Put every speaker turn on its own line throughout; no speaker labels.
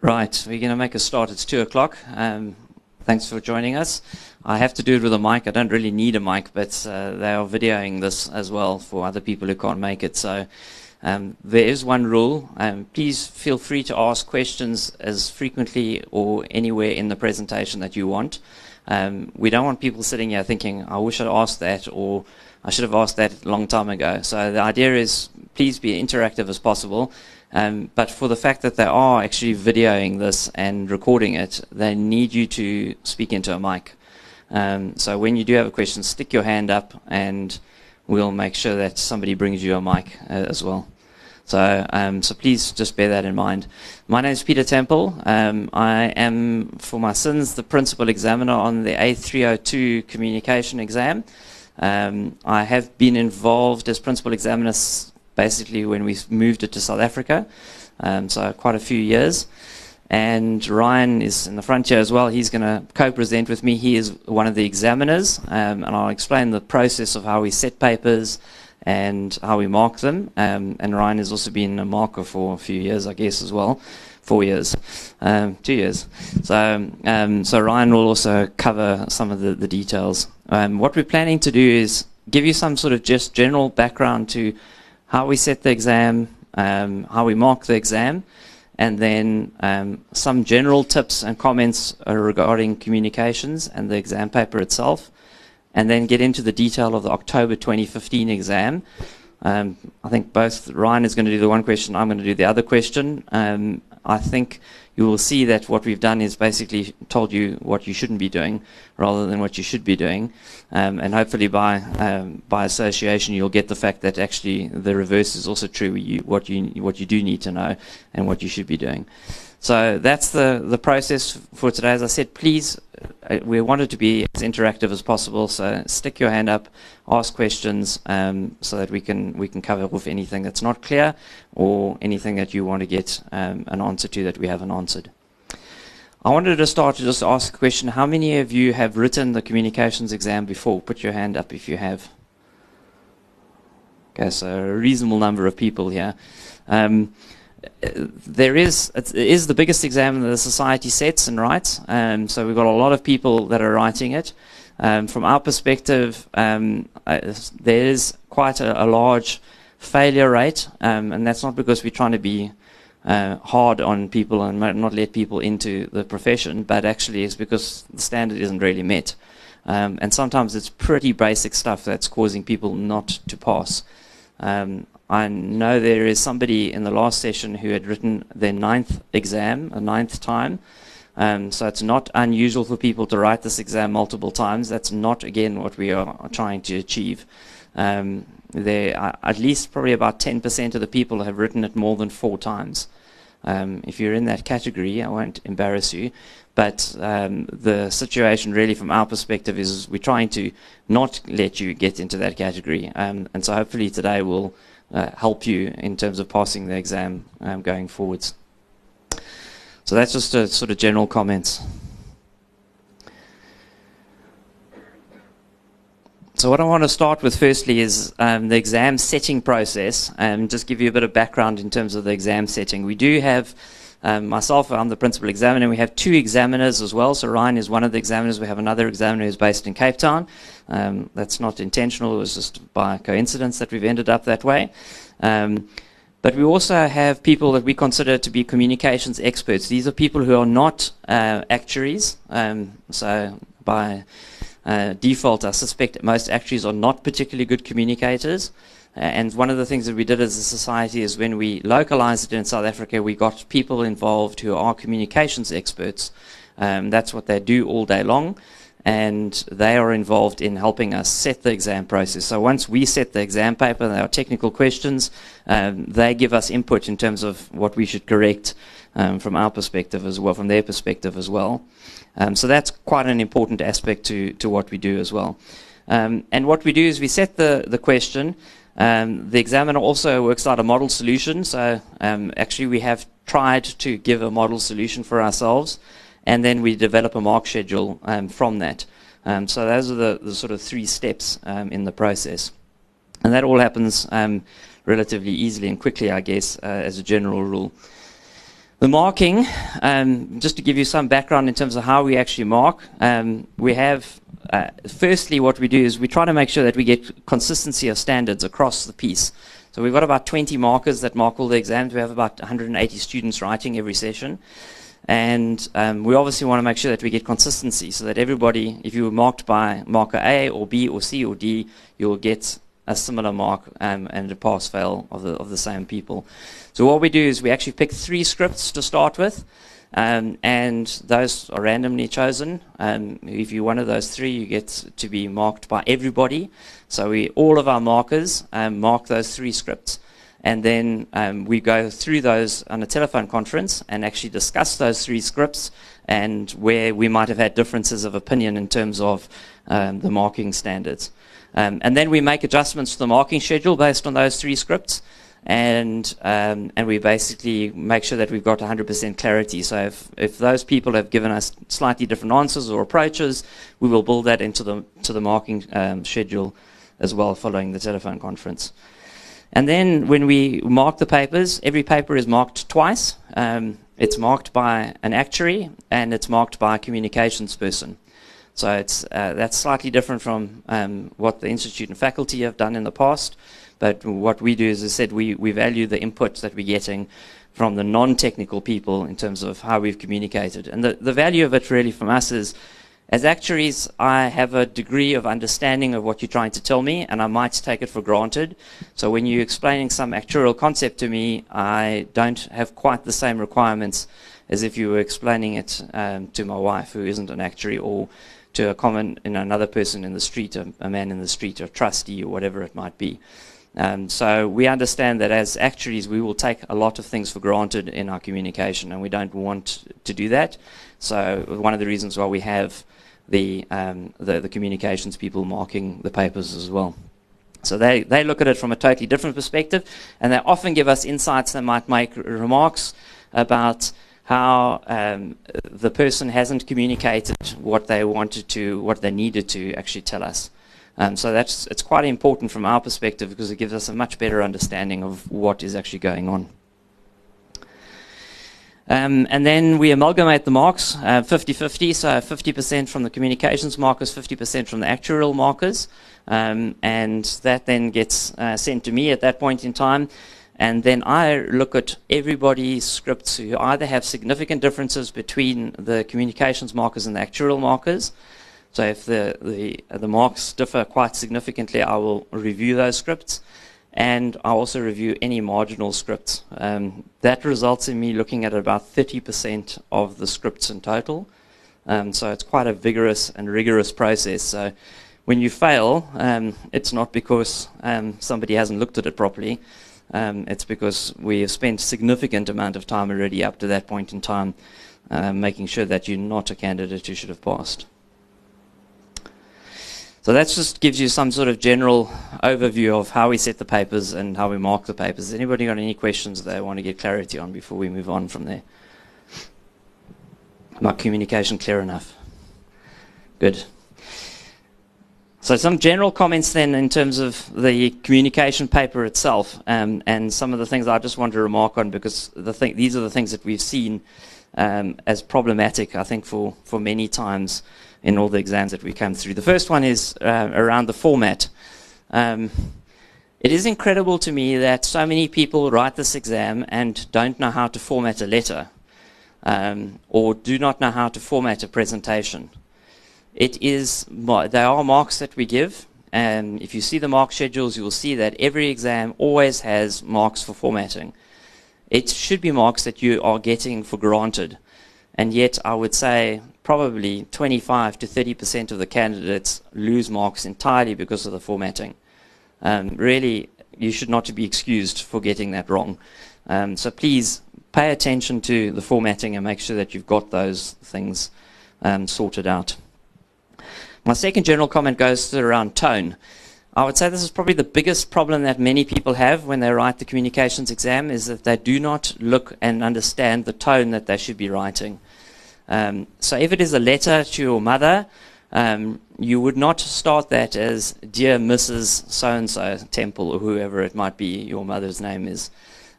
Right, we're going to make a start. It's two o'clock. Um, thanks for joining us. I have to do it with a mic. I don't really need a mic, but uh, they are videoing this as well for other people who can't make it. So um, there is one rule. Um, please feel free to ask questions as frequently or anywhere in the presentation that you want. Um, we don't want people sitting here thinking, I wish I'd asked that or I should have asked that a long time ago. So the idea is please be interactive as possible. Um, but for the fact that they are actually videoing this and recording it, they need you to speak into a mic. Um, so when you do have a question, stick your hand up and we'll make sure that somebody brings you a mic uh, as well. So, um, so please just bear that in mind. My name is Peter Temple. Um, I am, for my sins, the principal examiner on the A302 communication exam. Um, I have been involved as principal examiner basically when we moved it to South Africa. Um, so quite a few years. And Ryan is in the front here as well. He's going to co-present with me. He is one of the examiners, um, and I'll explain the process of how we set papers and how we mark them. Um, and Ryan has also been a marker for a few years, I guess, as well. Four years, um, two years. So, um, so Ryan will also cover some of the, the details. Um, what we're planning to do is give you some sort of just general background to how we set the exam, um, how we mark the exam, and then um, some general tips and comments regarding communications and the exam paper itself, and then get into the detail of the October 2015 exam. Um, I think both Ryan is going to do the one question, I'm going to do the other question. Um, I think you will see that what we've done is basically told you what you shouldn't be doing rather than what you should be doing. Um, and hopefully by, um, by association, you'll get the fact that actually the reverse is also true, you, what, you, what you do need to know and what you should be doing. So that's the, the process for today. As I said, please, uh, we wanted to be as interactive as possible. So stick your hand up, ask questions, um, so that we can we can cover off anything that's not clear or anything that you want to get um, an answer to that we haven't answered. I wanted to start to just ask a question. How many of you have written the communications exam before? Put your hand up if you have. Okay, so a reasonable number of people here. Um, there is it is the biggest exam that the society sets and writes. Um, so we've got a lot of people that are writing it. Um, from our perspective, um, uh, there is quite a, a large failure rate, um, and that's not because we're trying to be uh, hard on people and not let people into the profession, but actually it's because the standard isn't really met. Um, and sometimes it's pretty basic stuff that's causing people not to pass. Um, I know there is somebody in the last session who had written their ninth exam, a ninth time. Um, so it's not unusual for people to write this exam multiple times. That's not, again, what we are trying to achieve. Um, there are at least probably about 10% of the people have written it more than four times. Um, if you're in that category, I won't embarrass you, but um, the situation really from our perspective is we're trying to not let you get into that category. Um, and so hopefully today will uh, help you in terms of passing the exam um, going forwards. So that's just a sort of general comments. So what I want to start with firstly is um, the exam setting process and just give you a bit of background in terms of the exam setting. We do have um, myself, I'm the principal examiner. We have two examiners as well. So Ryan is one of the examiners. We have another examiner who's based in Cape Town. Um, that's not intentional. It was just by coincidence that we've ended up that way. But we also have people that we consider to be communications experts. These are people who are not uh, actuaries. Um, so by uh, default, I suspect most actuaries are not particularly good communicators. Uh, and one of the things that we did as a society is when we localized it in South Africa, we got people involved who are communications experts. Um, that's what they do all day long. And they are involved in helping us set the exam process. So once we set the exam paper, there are technical questions, um, they give us input in terms of what we should correct um, from our perspective as well, from their perspective as well. Um, so that's quite an important aspect to, to what we do as well. Um, and what we do is we set the, the question, um, the examiner also works out a model solution. So um, actually, we have tried to give a model solution for ourselves, and then we develop a mark schedule um, from that. Um, so those are the, the, sort of three steps um, in the process, and that all happens um, relatively easily and quickly, I guess, uh, as a general rule. The marking, um, just to give you some background in terms of how we actually mark, um, we have, uh, firstly, what we do is we try to make sure that we get consistency of standards across the piece. So we've got about 20 markers that mark all the exams. We have about 180 students writing every session. And um, we obviously want to make sure that we get consistency so that everybody, if you were marked by marker A or B or C or D, you'll get a similar mark um, and a pass fail of the, of the same people. So what we do is we actually pick three scripts to start with. Um, and those are randomly chosen. Um, if you're one of those three, you get to be marked by everybody. So we, all of our markers um, mark those three scripts. And then um, we go through those on a telephone conference and actually discuss those three scripts and where we might have had differences of opinion in terms of um, the marking standards. Um, and then we make adjustments to the marking schedule based on those three scripts. And, um, and we basically make sure that we've got 100% clarity. So if, if those people have given us slightly different answers or approaches, we will build that into the, to the marking um, schedule as well following the telephone conference. And then when we mark the papers, every paper is marked twice. Um, it's marked by an actuary and it's marked by a communications person. So it's, uh, that's slightly different from um, what the institute and faculty have done in the past. But what we do, as I said, we, we value the input that we're getting from the non-technical people in terms of how we've communicated. And the, the value of it really from us is, as actuaries, I have a degree of understanding of what you're trying to tell me, and I might take it for granted. So when you're explaining some actuarial concept to me, I don't have quite the same requirements as if you were explaining it um, to my wife, who isn't an actuary, or to a common, you know, another person in the street, a, a man in the street, a trustee, or whatever it might be. Um, so we understand that as actuaries, we will take a lot of things for granted in our communication, and we don't want to do that. So one of the reasons why we have the, um, the, the communications people marking the papers as well. So they, they look at it from a totally different perspective, and they often give us insights that might make remarks about how um, the person hasn't communicated what they wanted to, what they needed to actually tell us. Um, so that's it's quite important from our perspective because it gives us a much better understanding of what is actually going on. Um, and then we amalgamate the marks 50-50, uh, so 50% from the communications markers, 50% from the actuarial markers. Um, and that then gets uh, sent to me at that point in time. And then I look at everybody's scripts who either have significant differences between the communications markers and the actuarial markers. So if the, the, the marks differ quite significantly, I will review those scripts. And I also review any marginal scripts. Um, that results in me looking at about 30% of the scripts in total. Um, so it's quite a vigorous and rigorous process. So when you fail, um, it's not because um, somebody hasn't looked at it properly um, it's because we have spent significant amount of time already up to that point in time uh, making sure that you're not a candidate who should have passed. So that just gives you some sort of general overview of how we set the papers and how we mark the papers. Anybody got any questions that they want to get clarity on before we move on from there? My communication clear enough? Good. So some general comments then in terms of the communication paper itself, um, and some of the things I just want to remark on because the thing, these are the things that we've seen um, as problematic, I think, for, for many times in all the exams that we come through. The first one is uh, around the format. Um, it is incredible to me that so many people write this exam and don't know how to format a letter um, or do not know how to format a presentation. It is, there are marks that we give, and if you see the mark schedules, you will see that every exam always has marks for formatting. It should be marks that you are getting for granted. And yet, I would say probably 25 to 30% of the candidates lose marks entirely because of the formatting. Um, really, you should not be excused for getting that wrong. Um, so please pay attention to the formatting and make sure that you've got those things um, sorted out. My second general comment goes around tone. I would say this is probably the biggest problem that many people have when they write the communications exam is that they do not look and understand the tone that they should be writing. Um, so if it is a letter to your mother, um, you would not start that as Dear Mrs. So-and-so Temple or whoever it might be your mother's name is.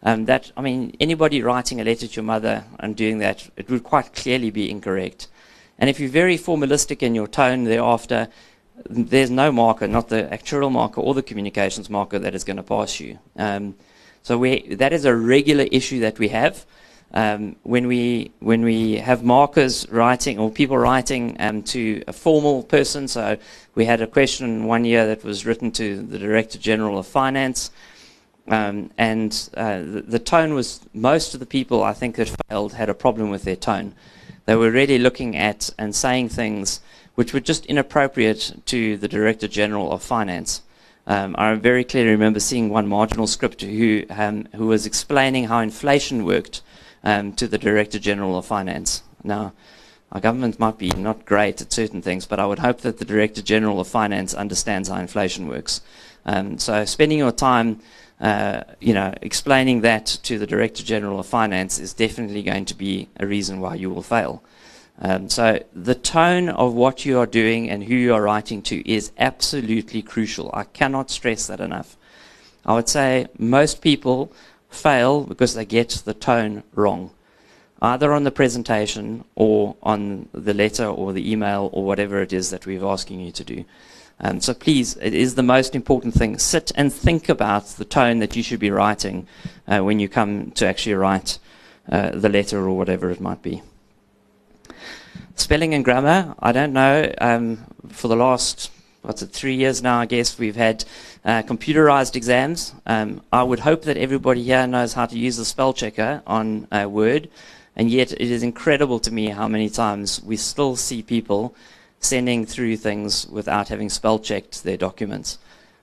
Um, that I mean, anybody writing a letter to your mother and doing that, it would quite clearly be incorrect. And if you're very formalistic in your tone thereafter, there's no marker, not the actuarial marker or the communications marker that is going to pass you. Um, so we, that is a regular issue that we have. Um, when we when we have markers writing or people writing um, to a formal person, so we had a question one year that was written to the Director General of Finance, um, and uh, the, the, tone was most of the people I think that failed had a problem with their tone. They were really looking at and saying things which were just inappropriate to the Director General of Finance. Um, I very clearly remember seeing one marginal script who um, who was explaining how inflation worked um, to the Director General of Finance. Now, our government might be not great at certain things, but I would hope that the Director General of Finance understands how inflation works. Um, so spending your time, uh, you know, explaining that to the Director General of Finance is definitely going to be a reason why you will fail. Um, so the tone of what you are doing and who you are writing to is absolutely crucial. I cannot stress that enough. I would say most people fail because they get the tone wrong, either on the presentation or on the letter or the email or whatever it is that we're asking you to do. Um, so please, it is the most important thing. Sit and think about the tone that you should be writing uh, when you come to actually write uh, the letter or whatever it might be. Spelling and grammar, I don't know. Um, for the last what's it, three years now, I guess, we've had uh, computerized exams. Um, I would hope that everybody here knows how to use the spell checker on uh, Word, and yet it is incredible to me how many times we still see people sending through things without having spell checked their documents.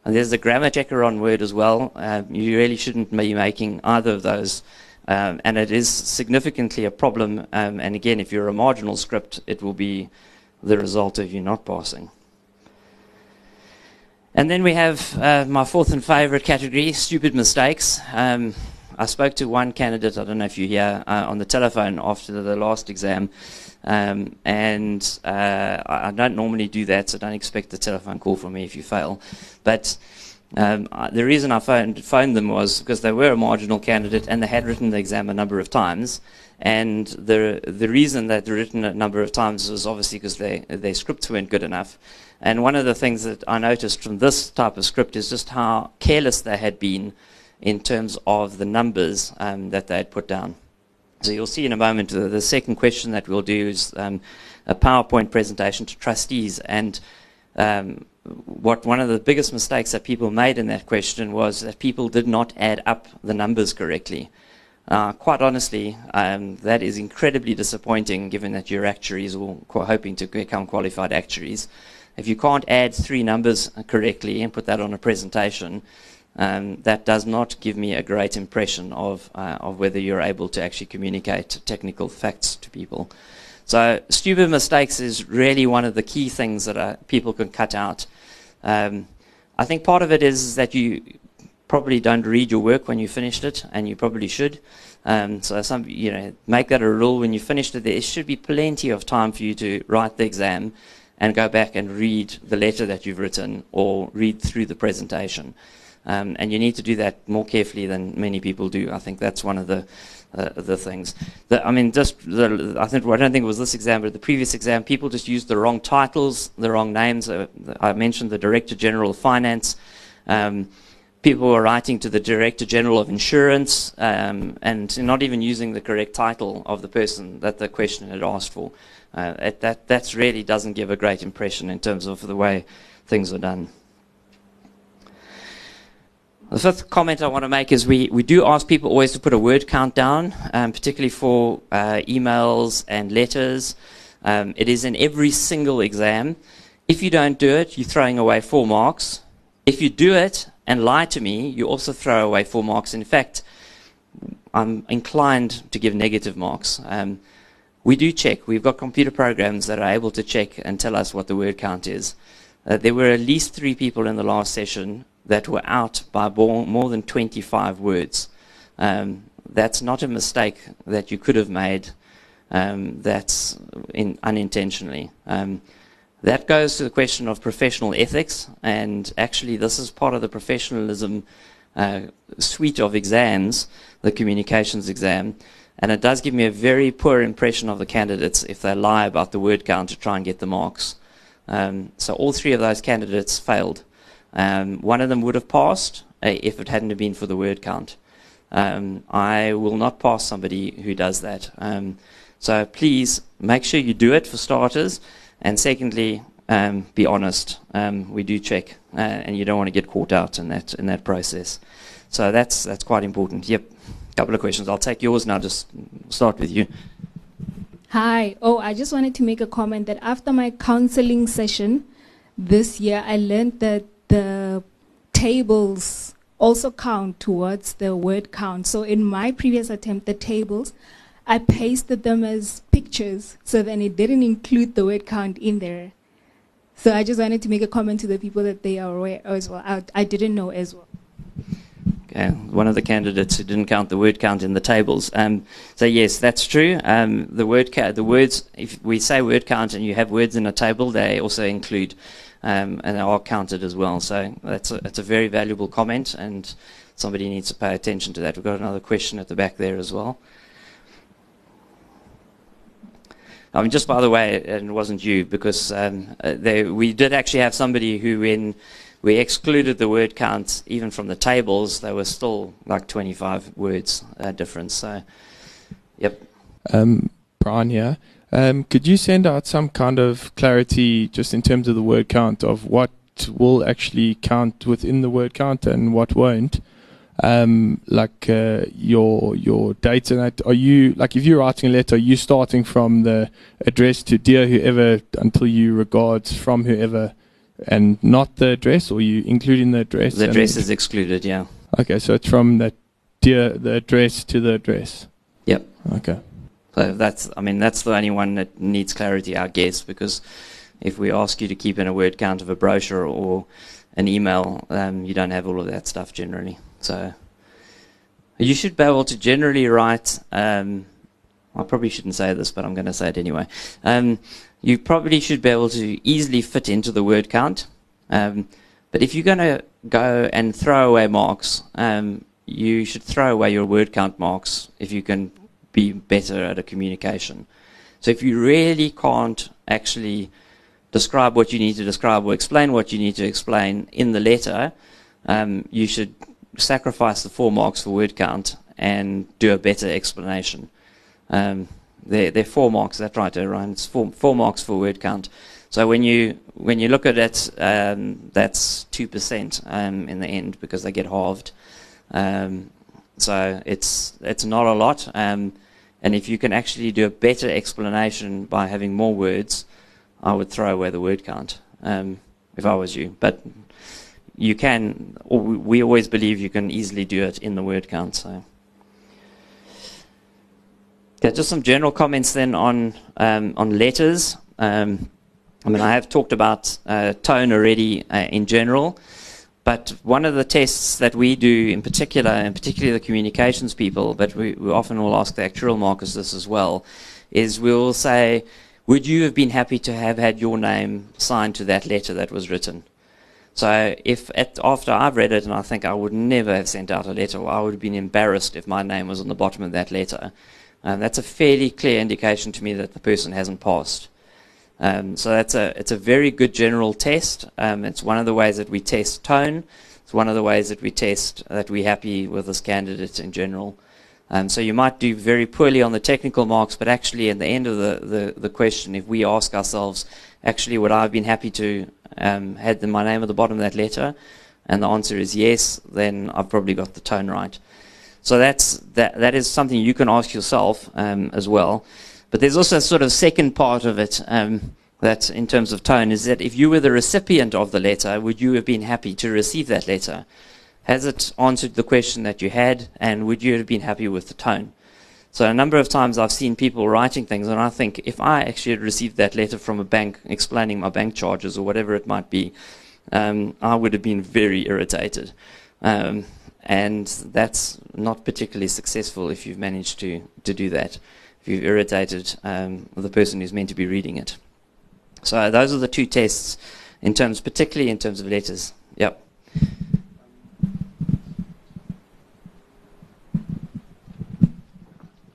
And there's the grammar checker on Word as well. Uh, you really shouldn't be making either of those. Um, and it is significantly a problem. Um, and again, if you're a marginal script, it will be the result of you not passing. And then we have uh, my fourth and favorite category, stupid mistakes. Um, I spoke to one candidate, I don't know if you hear, uh, on the telephone after the last exam. Um, and uh, I don't normally do that, so don't expect a telephone call from me if you fail. But um, the reason I phoned, phoned them was because they were a marginal candidate and they had written the exam a number of times. And the the reason that they'd written a number of times was obviously because their scripts weren't good enough. And one of the things that I noticed from this type of script is just how careless they had been in terms of the numbers um, that they had put down. So you'll see in a moment uh, the second question that we'll do is um, a PowerPoint presentation to trustees. And um, what one of the biggest mistakes that people made in that question was that people did not add up the numbers correctly. Uh, quite honestly, um, that is incredibly disappointing given that you're actuaries or hoping to become qualified actuaries. If you can't add three numbers correctly and put that on a presentation, um, that does not give me a great impression of, uh, of whether you're able to actually communicate technical facts to people. So stupid mistakes is really one of the key things that uh, people can cut out. Um, I think part of it is that you probably don't read your work when you finished it, and you probably should. Um, so some, you know, make that a rule when you finished it. There should be plenty of time for you to write the exam and go back and read the letter that you've written or read through the presentation. Um, and you need to do that more carefully than many people do. I think that's one of the uh, the things. The, I mean, just the, I think I don't think it was this exam, but the previous exam, people just used the wrong titles, the wrong names. Uh, I mentioned the Director General of Finance. Um, people were writing to the Director General of Insurance um, and not even using the correct title of the person that the question had asked for. Uh, it, that that really doesn't give a great impression in terms of the way things are done. The fifth comment I want to make is we, we do ask people always to put a word count down, um, particularly for uh, emails and letters. Um, it is in every single exam. If you don't do it, you're throwing away four marks. If you do it and lie to me, you also throw away four marks. In fact, I'm inclined to give negative marks. Um, we do check. We've got computer programs that are able to check and tell us what the word count is. Uh, there were at least three people in the last session that were out by more than 25 words. Um, that's not a mistake that you could have made. Um, that's in, unintentionally. Um, that goes to the question of professional ethics, and actually, this is part of the professionalism uh, suite of exams, the communications exam, and it does give me a very poor impression of the candidates if they lie about the word count to try and get the marks. Um, so all three of those candidates failed. Um, one of them would have passed uh, if it hadn't been for the word count. Um, I will not pass somebody who does that. Um, so please make sure you do it for starters, and secondly, um, be honest. Um, we do check, uh, and you don't want to get caught out in that in that process. So that's that's quite important. Yep, a couple of questions. I'll take yours now. Just start with you.
Hi. Oh, I just wanted to make a comment that after my counseling session this year, I learned that the tables also count towards the word count. So in my previous attempt, the tables, I pasted them as pictures, so then it didn't include the word count in there. So I just wanted to make a comment to the people that they are aware as well. I, I didn't know as well.
Okay, one of the candidates who didn't count the word count in the tables. Um, so yes, that's true. Um, the word ca- the words, if we say word count and you have words in a table, they also include um, and are counted as well. So that's a, that's a very valuable comment, and somebody needs to pay attention to that. We've got another question at the back there as well. I mean, just by the way, and it wasn't you, because um, uh, there, we did actually have somebody who, when we excluded the word count even from the tables, there was still like 25 words uh, difference. So, yep.
Um, Brian here. Um, could you send out some kind of clarity just in terms of the word count of what will actually count within the word count and what won't? Um, like uh, your your dates and that? Are you like if you're writing a letter, are you starting from the address to dear whoever until you regards from whoever, and not the address, or you including the address?
The address is excluded. Yeah.
Okay, so it's from the dear the address to the address.
Yep.
Okay.
So that's I mean that's the only one that needs clarity, I guess, because if we ask you to keep in a word count of a brochure or an email, um, you don't have all of that stuff generally. So you should be able to generally write. Um, I probably shouldn't say this, but I'm going to say it anyway. Um, you probably should be able to easily fit into the word count. Um, but if you're going to go and throw away marks, um, you should throw away your word count marks if you can be better at a communication. So if you really can't actually describe what you need to describe or explain what you need to explain in the letter, um, you should sacrifice the four marks for word count and do a better explanation. Um, they're, they're four marks, that's right, Ryan. It's four, four marks for word count. So when you when you look at it, um, that's two percent um, in the end because they get halved. Um, so it's it's not a lot. Um, and if you can actually do a better explanation by having more words, I would throw away the word count um, if I was you. But you can, we always believe you can easily do it in the word count. So, okay, just some general comments then on um, on letters. Um, I mean, I have talked about uh, tone already uh, in general, but one of the tests that we do in particular, and particularly the communications people, but we, we often will ask the actuarial markers this as well, is we'll say, would you have been happy to have had your name signed to that letter that was written? So if at, after I've read it and I think I would never have sent out a letter, or I would have been embarrassed if my name was on the bottom of that letter, um, that's a fairly clear indication to me that the person hasn't passed. Um, so that's a it's a very good general test. Um, it's one of the ways that we test tone. It's one of the ways that we test that we're happy with this candidate in general. Um, so you might do very poorly on the technical marks, but actually at the end of the, the, the question, if we ask ourselves, actually would I have been happy to um, had the, my name at the bottom of that letter, and the answer is yes, then I've probably got the tone right. So that's that. That is something you can ask yourself um, as well. But there's also a sort of second part of it um, that, in terms of tone, is that if you were the recipient of the letter, would you have been happy to receive that letter? Has it answered the question that you had, and would you have been happy with the tone? So a number of times I've seen people writing things, and I think if I actually had received that letter from a bank explaining my bank charges or whatever it might be, um, I would have been very irritated. Um, and that's not particularly successful if you've managed to, to do that, if you've irritated um, the person who's meant to be reading it. So those are the two tests, in terms, particularly in terms of letters. Yep.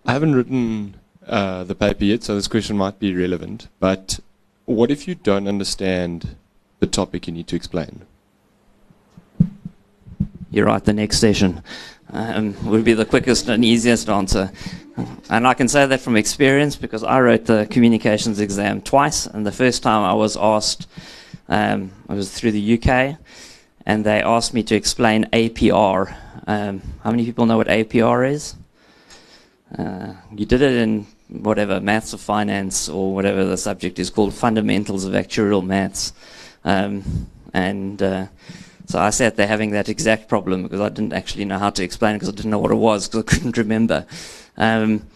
I haven't written uh, the paper yet, so this question might be relevant. But what if you don't understand the topic you need to explain?
You're right, the next session um, would be the quickest and easiest answer. And I can say that from experience because I wrote the communications exam twice, and the first time I was asked, um, I was through the UK, and they asked me to explain APR. Um, how many people know what APR is? Uh, you did it in whatever maths or finance or whatever the subject is called, fundamentals of actuarial maths, um, and uh, so I sat there having that exact problem because I didn't actually know how to explain it because I didn't know what it was because I couldn't remember. Um,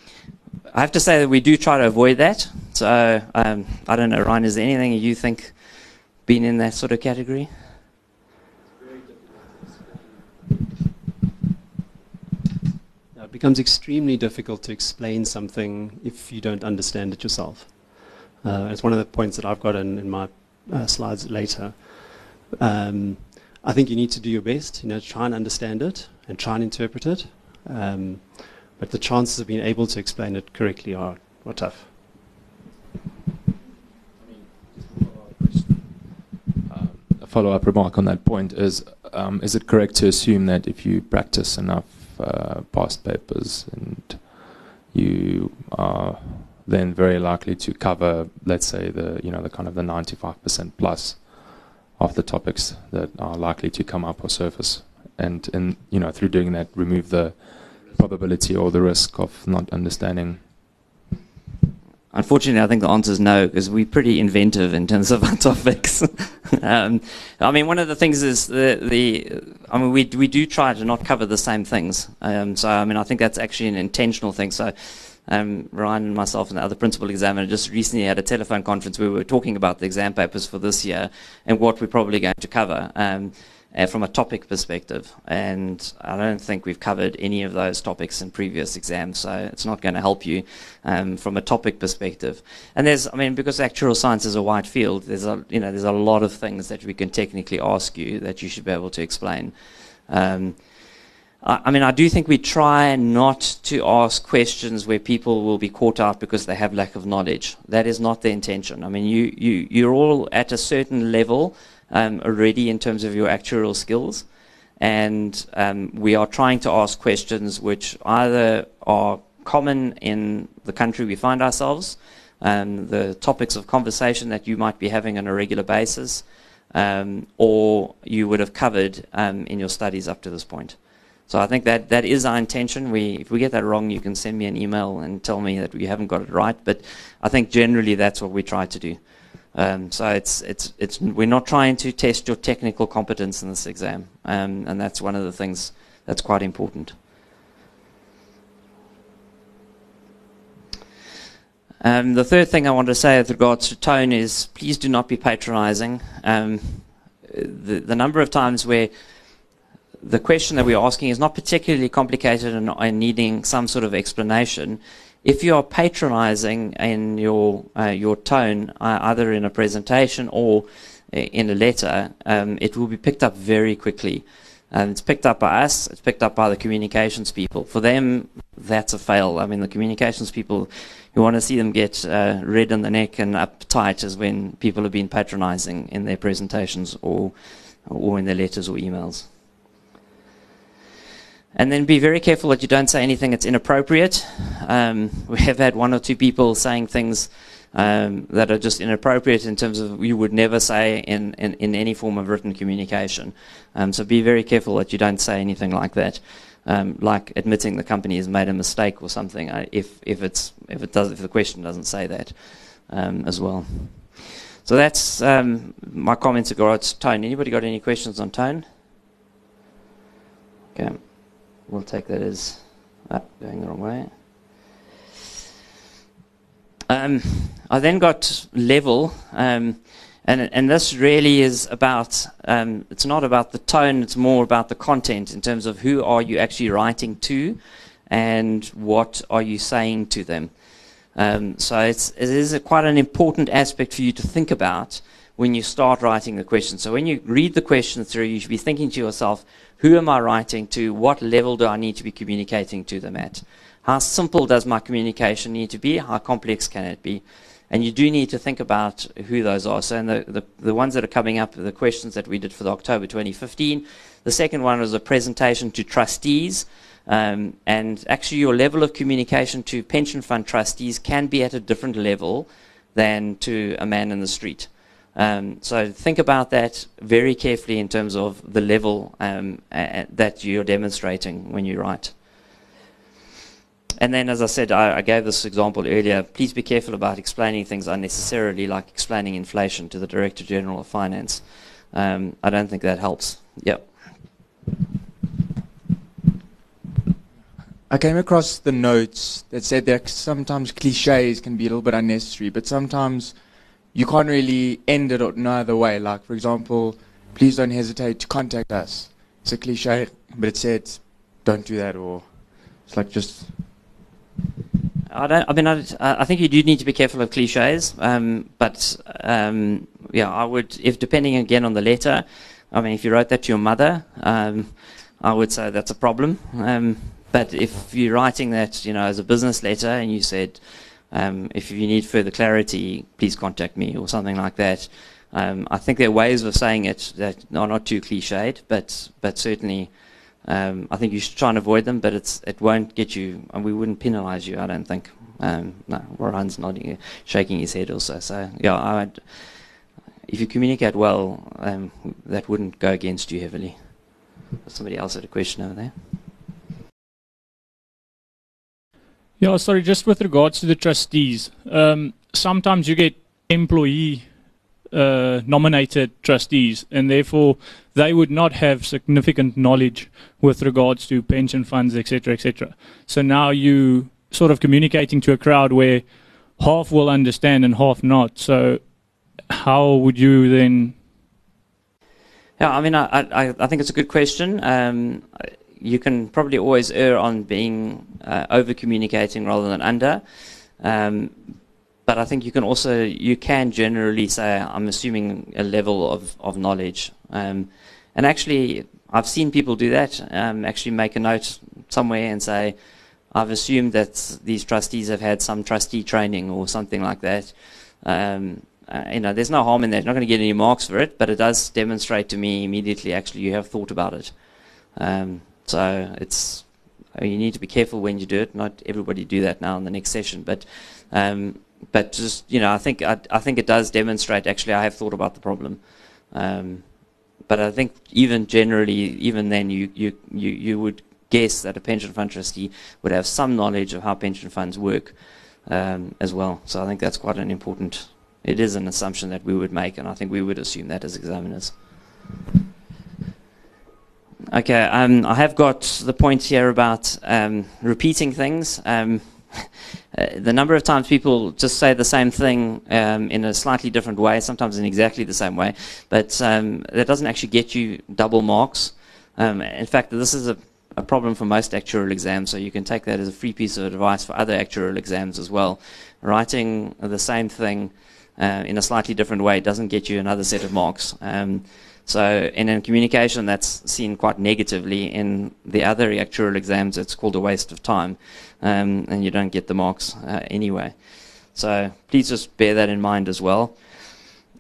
I have to say that we do try to avoid that. So um, I don't know, Ryan, is there anything you think been in that sort of category?
Becomes extremely difficult to explain something if you don't understand it yourself. Uh, it's one of the points that I've got in, in my uh, slides later. Um, I think you need to do your best, you know, try and understand it and try and interpret it. Um, but the chances of being able to explain it correctly are, are tough.
a follow-up remark on that point is: um, Is it correct to assume that if you practice enough uh, past papers and you are then very likely to cover, let's say, the you know the kind of the 95% plus of the topics that are likely to come up or surface, and and you know through doing that remove the probability or the risk of not understanding.
Unfortunately, I think the answer is no, because we're pretty inventive in terms of our topics. um, I mean, one of the things is the, the I mean, we, we do try to not cover the same things. Um, so, I mean, I think that's actually an intentional thing. So, um, Ryan and myself and the other principal examiner just recently had a telephone conference where we were talking about the exam papers for this year and what we're probably going to cover um, uh, from a topic perspective. And I don't think we've covered any of those topics in previous exams, so it's not going to help you um, from a topic perspective. And there's, I mean, because actuarial science is a wide field, there's a, you know, there's a lot of things that we can technically ask you that you should be able to explain. Um, I mean, I do think we try not to ask questions where people will be caught out because they have lack of knowledge. That is not the intention. I mean, you, you, you're all at a certain level um, already in terms of your actuarial skills, and um, we are trying to ask questions which either are common in the country we find ourselves, um, the topics of conversation that you might be having on a regular basis, um, or you would have covered um, in your studies up to this point. So I think that that is our intention. We, if we get that wrong, you can send me an email and tell me that we haven't got it right. But I think generally that's what we try to do. Um, so it's it's it's we're not trying to test your technical competence in this exam, um, and that's one of the things that's quite important. Um, the third thing I want to say with regards to tone is please do not be patronizing. Um, the, the number of times where the question that we're asking is not particularly complicated and, and needing some sort of explanation. If you are patronizing in your, uh, your tone, uh, either in a presentation or in a letter, um, it will be picked up very quickly. It's picked up by us, it's picked up by the communications people. For them, that's a fail. I mean, the communications people, you want to see them get uh, red in the neck and uptight as when people have been patronizing in their presentations or, or in their letters or emails. And then be very careful that you don't say anything that's inappropriate. Um, we have had one or two people saying things um, that are just inappropriate in terms of you would never say in, in, in any form of written communication. Um, so be very careful that you don't say anything like that, um, like admitting the company has made a mistake or something. Uh, if if it's if it does if the question doesn't say that um, as well. So that's um, my comments about tone. Anybody got any questions on tone? Okay we'll take that as ah, going the wrong way. Um, I then got level, um, and and this really is about. Um, it's not about the tone; it's more about the content in terms of who are you actually writing to, and what are you saying to them. Um, so it's it is quite an important aspect for you to think about when you start writing the question. So when you read the question through, you should be thinking to yourself, who am I writing to? What level do I need to be communicating to them at? how simple does my communication need to be? How complex can it be? And you do need to think about who those are. So, the, the, the ones that are coming up, the questions that we did for the October 2015. The second one was a presentation to trustees. Um, and actually, your level of communication to pension fund trustees can be at a different level than to a man in the street. Um, so think about that very carefully in terms of the level um, that you're demonstrating when you write. And then, as I said, I, I, gave this example earlier. Please be careful about explaining things unnecessarily, like explaining inflation to the Director General of Finance. Um, I don't think that helps. Yep.
I came across the notes that said that sometimes cliches can be a little bit unnecessary, but sometimes you can't really end it no other way. Like, for example, please don't hesitate to contact us. It's a cliche, but it said, don't do that, or it's like just.
I don't. I mean, I, I think you do need to be careful of cliches. Um, but um, yeah, I would, if depending again on the letter. I mean, if you wrote that to your mother, um, I would say that's a problem. Um, but if you're writing that, you know, as a business letter, and you said, um, if you need further clarity, please contact me or something like that. Um, I think there are ways of saying it that are not too cliched, but but certainly, um, I think you should try and avoid them. But it's it won't get you, and we wouldn't penalise you. I don't think. Um, no, nodding, shaking his head also. So yeah, I would, if you communicate well, um, that wouldn't go against you heavily. Somebody else had a question over there.
Yeah, sorry, just with regards to the trustees, um, sometimes you get employee uh, nominated trustees, and therefore they would not have significant knowledge with regards to pension funds, etc., etc. So now you sort of communicating to a crowd where half will understand and half not. So how would you then?
Yeah, I mean, I, I, I think it's a good question. Um, you can probably always err on being uh, over communicating rather than under. Um, but I think you can also you can generally say I'm assuming a level of of knowledge. Um, and actually, I've seen people do that. Um, actually, make a note somewhere and say, I've assumed that these trustees have had some trustee training or something like that. Um, uh, you know, there's no harm in that. You're not going to get any marks for it, but it does demonstrate to me immediately. Actually, you have thought about it. So it's you need to be careful when you do it. Not everybody do that now in the next session, but um, but just you know, I think I, I, think it does demonstrate. Actually, I have thought about the problem, um, but I think even generally, even then, you you you you would guess that a pension fund trustee would have some knowledge of how pension funds work um, as well. So I think that's quite an important. It is an assumption that we would make, and I think we would assume that as examiners. Okay, um, I have got the point here about um, repeating things. Um, uh, the number of times people just say the same thing um, in a slightly different way, sometimes in exactly the same way, but um, that doesn't actually get you double marks. Um, in fact, this is a, a, problem for most actuarial exams, so you can take that as a free piece of advice for other actuarial exams as well. Writing the same thing uh, in a slightly different way doesn't get you another set of marks. So in, in communication, that's seen quite negatively. In the other actuarial exams, it's called a waste of time, um, and you don't get the marks uh, anyway. So please just bear that in mind as well.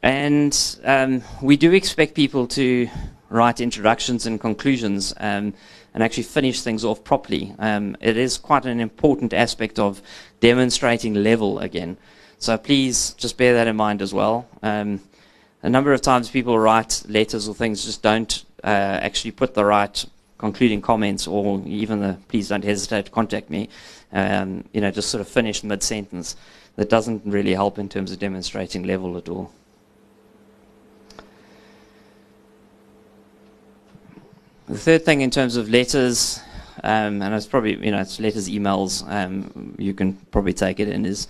And um, we do expect people to write introductions and conclusions um, and actually finish things off properly. Um, it is quite an important aspect of demonstrating level again. So please just bear that in mind as well. Um, a number of times people write letters or things just don't uh, actually put the right concluding comments or even the please don't hesitate to contact me, um, you know, just sort of finish mid sentence. That doesn't really help in terms of demonstrating level at all. The third thing in terms of letters, um, and it's probably, you know, it's letters, emails, um, you can probably take it in, is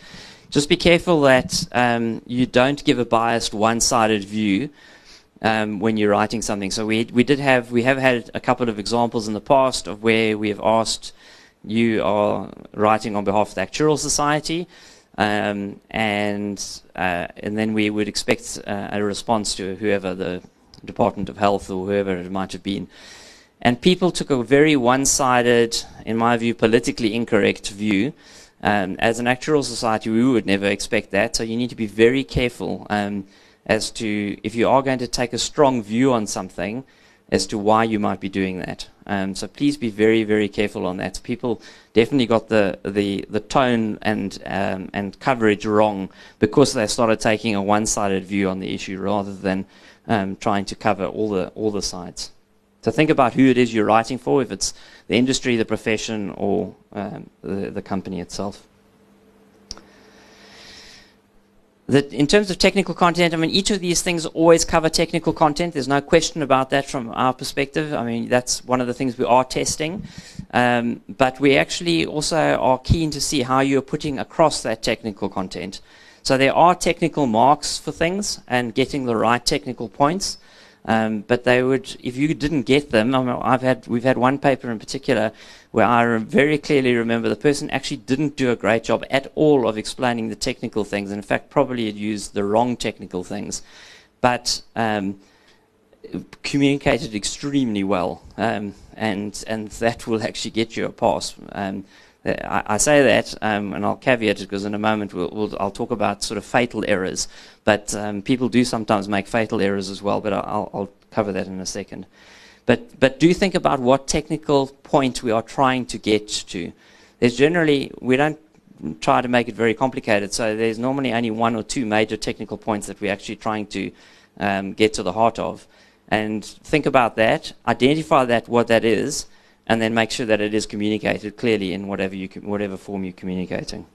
just be careful that um, you don't give a biased, one-sided view um, when you're writing something. So we we did have we have had a couple of examples in the past of where we have asked you are writing on behalf of the Actuarial Society, um, and uh, and then we would expect uh, a response to whoever the Department of Health or whoever it might have been. And people took a very one sided, in my view, politically incorrect view. Um, as an actuarial society, we would never expect that. So you need to be very careful um, as to if you are going to take a strong view on something, as to why you might be doing that. Um, so please be very, very careful on that. People definitely got the the, the tone and um, and coverage wrong because they started taking a one-sided view on the issue rather than um, trying to cover all the all the sides. So think about who it is you're writing for, if it's the industry, the profession, or um, the, the company itself. that in terms of technical content, I mean, each of these things always cover technical content. There's no question about that from our perspective. I mean, that's one of the things we are testing. Um, but we actually also are keen to see how you're putting across that technical content. So there are technical marks for things and getting the right technical points. Um, but they would, if you didn't get them, I mean, I've had, we've had one paper in particular where I very clearly remember the person actually didn't do a great job at all of explaining the technical things. And In fact, probably had used the wrong technical things, but um, communicated extremely well, um, and and that will actually get you a pass. I, I say that, um, and I'll caveat it because in a moment we'll, we'll, I'll talk about sort of fatal errors. But um, people do sometimes make fatal errors as well, but I'll, I'll cover that in a second. But, but do think about what technical point we are trying to get to. There's generally, we don't try to make it very complicated, so there's normally only one or two major technical points that we're actually trying to um, get to the heart of. And think about that, identify that, what that is, and then make sure that it is communicated clearly in whatever, you, whatever form you're communicating.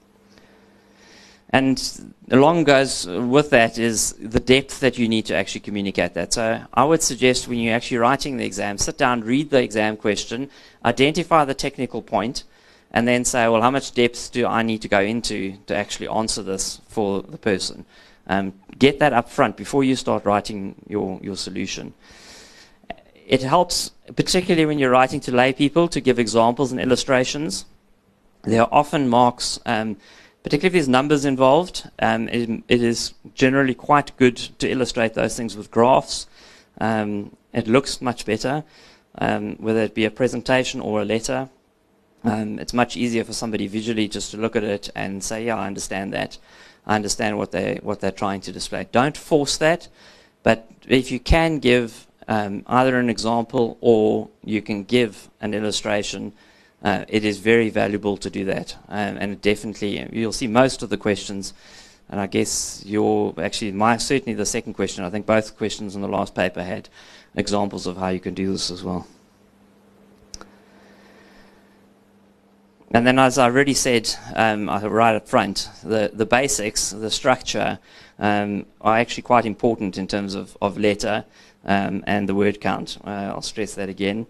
And along goes with that is the depth that you need to actually communicate that. So I would suggest when you're actually writing the exam, sit down, read the exam question, identify the technical point, and then say, well, how much depth do I need to go into to actually answer this for the person? Um, get that up front before you start writing your, your solution. It helps, particularly when you're writing to lay people, to give examples and illustrations. There are often marks, um, particularly if there's numbers involved. Um, it, it is generally quite good to illustrate those things with graphs. Um, it looks much better, um, whether it be a presentation or a letter. Um, it's much easier for somebody visually just to look at it and say, "Yeah, I understand that. I understand what they what they're trying to display." Don't force that, but if you can give um, either an example or you can give an illustration. Uh, it is very valuable to do that, um, and definitely you'll see most of the questions. And I guess your actually my certainly the second question. I think both questions in the last paper had examples of how you can do this as well. And then, as I already said um, right up front, the, the basics, the structure, um, are actually quite important in terms of, of letter um, and the word count. Uh, I'll stress that again.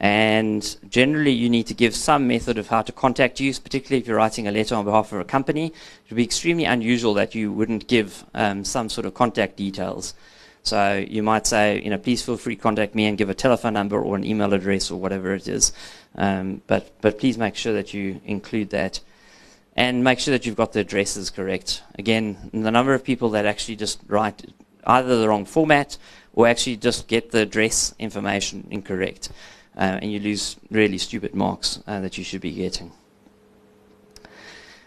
And generally, you need to give some method of how to contact you, particularly if you're writing a letter on behalf of a company. It would be extremely unusual that you wouldn't give um, some sort of contact details. So you might say, you know, please feel free to contact me and give a telephone number or an email address or whatever it is. Um, but, but please make sure that you include that. And make sure that you've got the addresses correct. Again, the number of people that actually just write either the wrong format or actually just get the address information incorrect. Uh, and you lose really stupid marks uh, that you should be getting.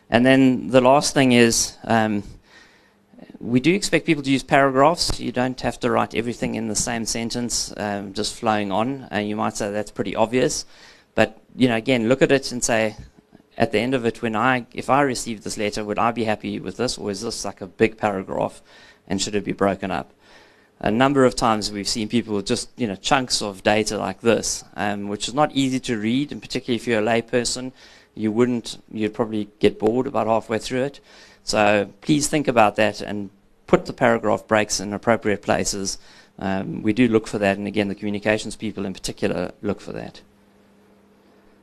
And then the last thing is um, we do expect people to use paragraphs. You don't have to write everything in the same sentence, um, just flowing on. And you might say that's pretty obvious. But, you know, again, look at it and say, at the end of it, when I, if I received this letter, would I be happy with this, or is this like a big paragraph, and should it be broken up? A number of times we've seen people just you know chunks of data like this, um, which is not easy to read, and particularly if you're a layperson, you wouldn't you'd probably get bored about halfway through it. So please think about that and put the paragraph breaks in appropriate places. Um, we do look for that, and again, the communications people in particular look for that.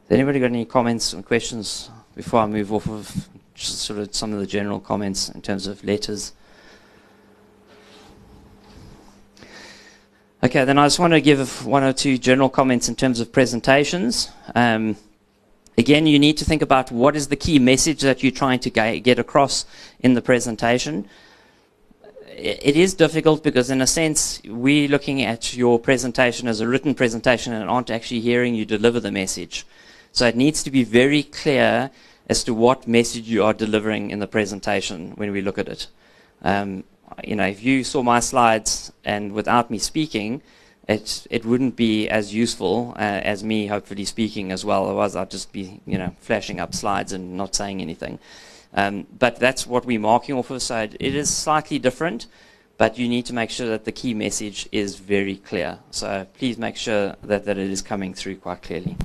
Has anybody got any comments or questions before I move off of sort of some of the general comments in terms of letters? Okay, then I just want to give one or two general comments in terms of presentations. Um, again, you need to think about what is the key message that you're trying to get across in the presentation. it is difficult because, in a sense, we're looking at your presentation as a written presentation and aren't actually hearing you deliver the message. So it needs to be very clear as to what message you are delivering in the presentation when we look at it. Um, you know, if you saw my slides and without me speaking, it it wouldn't be as useful uh, as me hopefully speaking as well. Otherwise, I'd just be you know flashing up slides and not saying anything. Um, but that's what we're marking off of. So it, it is slightly different, but you need to make sure that the key message is very clear. So please make sure that, that it is coming through quite clearly.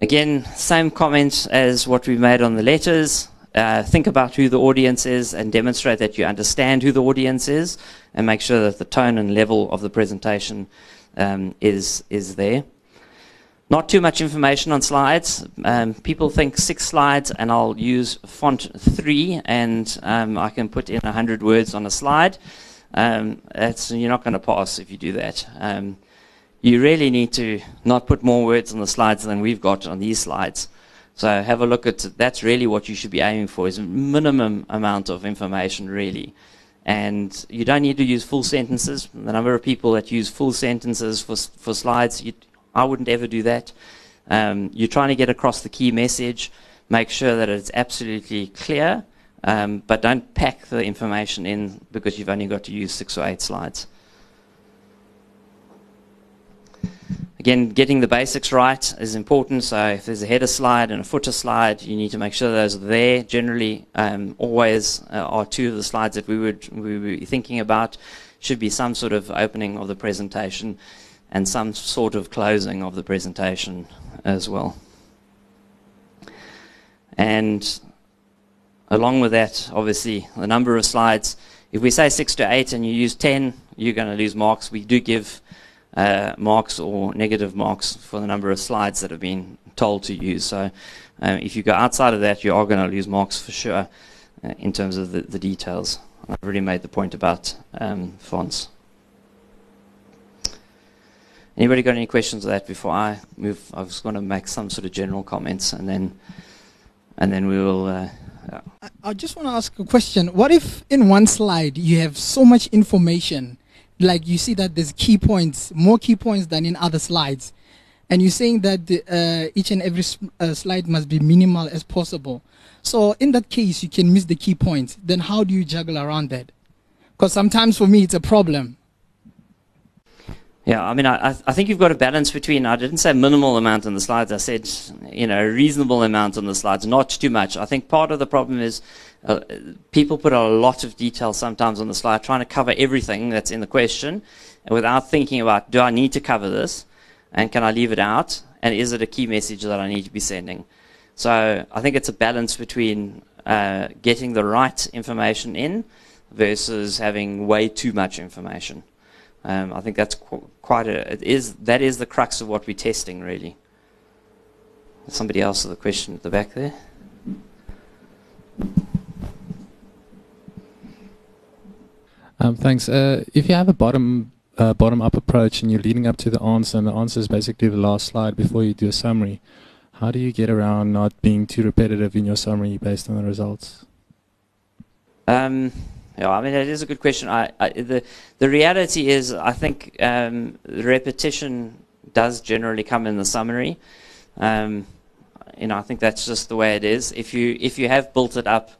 Again, same comment as what we made on the letters. Uh, think about who the audience is and demonstrate that you understand who the audience is and make sure that the tone and level of the presentation um, is, is there. Not too much information on slides. Um, people think six slides and I'll use font three and um, I can put in 100 words on a slide. Um, you're not going to pass if you do that. Um, you really need to not put more words on the slides than we've got on these slides. So have a look at that's really what you should be aiming for is a minimum amount of information really. And you don't need to use full sentences. The number of people that use full sentences for, for slides, you, I wouldn't ever do that. Um, you're trying to get across the key message, make sure that it's absolutely clear, um, but don't pack the information in because you've only got to use six or eight slides. Again, getting the basics right is important. So if there's a header slide and a footer slide, you need to make sure those are there. Generally, um, always uh, are two of the slides that we would we be thinking about. Should be some sort of opening of the presentation and some sort of closing of the presentation as well. And along with that, obviously, the number of slides. If we say six to eight and you use 10, you're going to lose marks. We do give uh, marks or negative marks for the number of slides that have been told to use. So um, if you go outside of that, you are going to lose marks for sure uh, in terms of the, the, details. I've already made the point about um, fonts. Anybody got any questions of that before I move? I was going to make some sort of general comments and then and then we will. Uh,
I, I just want to ask a question. What if in one slide you have so much information like you see that there's key points, more key points than in other slides. And you're saying that the, uh, each and every uh, slide must be minimal as possible. So in that case, you can miss the key points. Then how do you juggle around that? Because sometimes for me, it's a problem.
Yeah, I mean, I, I think you've got a balance between, I didn't say minimal amount on the slides, I said, you know, a reasonable amount on the slides, not too much. I think part of the problem is uh, people put a lot of detail sometimes on the slide, trying to cover everything that's in the question, without thinking about, do I need to cover this? And can I leave it out? And is it a key message that I need to be sending? So I think it's a balance between uh, getting the right information in versus having way too much information. Um, I think that's qu quite a it is that is the crux of what we're testing really. Somebody else with a question at the back there.
Um, thanks. Uh, if you have a bottom uh, bottom up approach and you're leading up to the answer, and the answer is basically the last slide before you do a summary, how do you get around not being too repetitive in your summary based on the results?
Um, yeah, I mean, it is a good question. I, I, the, the reality is, I think um, repetition does generally come in the summary. Um, you know, I think that's just the way it is. If you if you have built it up,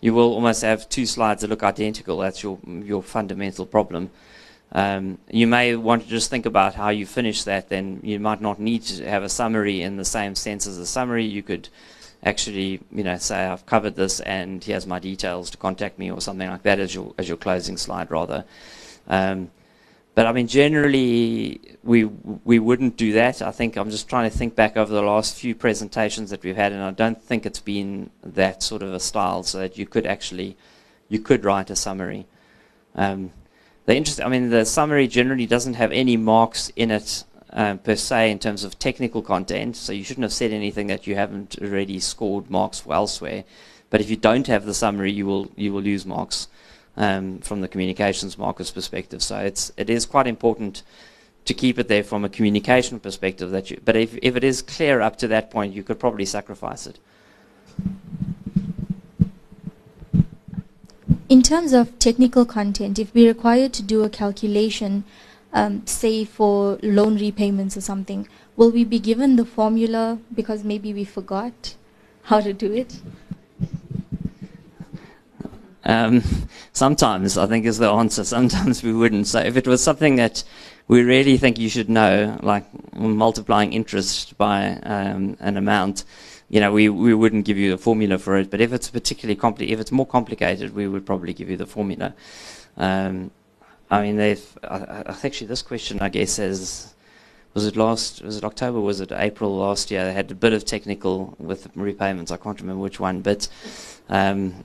you will almost have two slides that look identical. That's your your fundamental problem. Um, you may want to just think about how you finish that. Then you might not need to have a summary in the same sense as a summary. You could actually, you know, say I've covered this and here's my details to contact me or something like that as your as your closing slide rather. Um, but I mean, generally, we we wouldn't do that. I think I'm just trying to think back over the last few presentations that we've had, and I don't think it's been that sort of a style, so that you could actually you could write a summary. Um, the interest, I mean, the summary generally doesn't have any marks in it um, per se in terms of technical content. So you shouldn't have said anything that you haven't already scored marks for elsewhere. But if you don't have the summary, you will you will lose marks um, from the communications markers perspective. So it's it is quite important to keep it there from a communication perspective. That you, but if if it is clear up to that point, you could probably sacrifice it.
In terms of technical content, if we're required to do a calculation, um, say for loan repayments or something, will we be given the formula because maybe we forgot how to do it?
Um, sometimes, I think, is the answer. Sometimes we wouldn't. So if it was something that we really think you should know, like multiplying interest by um, an amount, you know, we, we wouldn't give you a formula for it. But if it's particularly compli- if it's more complicated, we would probably give you the formula. Um, I mean, they've. I, I, actually, this question, I guess, says, was it last? Was it October? Was it April last year? They had a bit of technical with repayments. I can't remember which one, but um,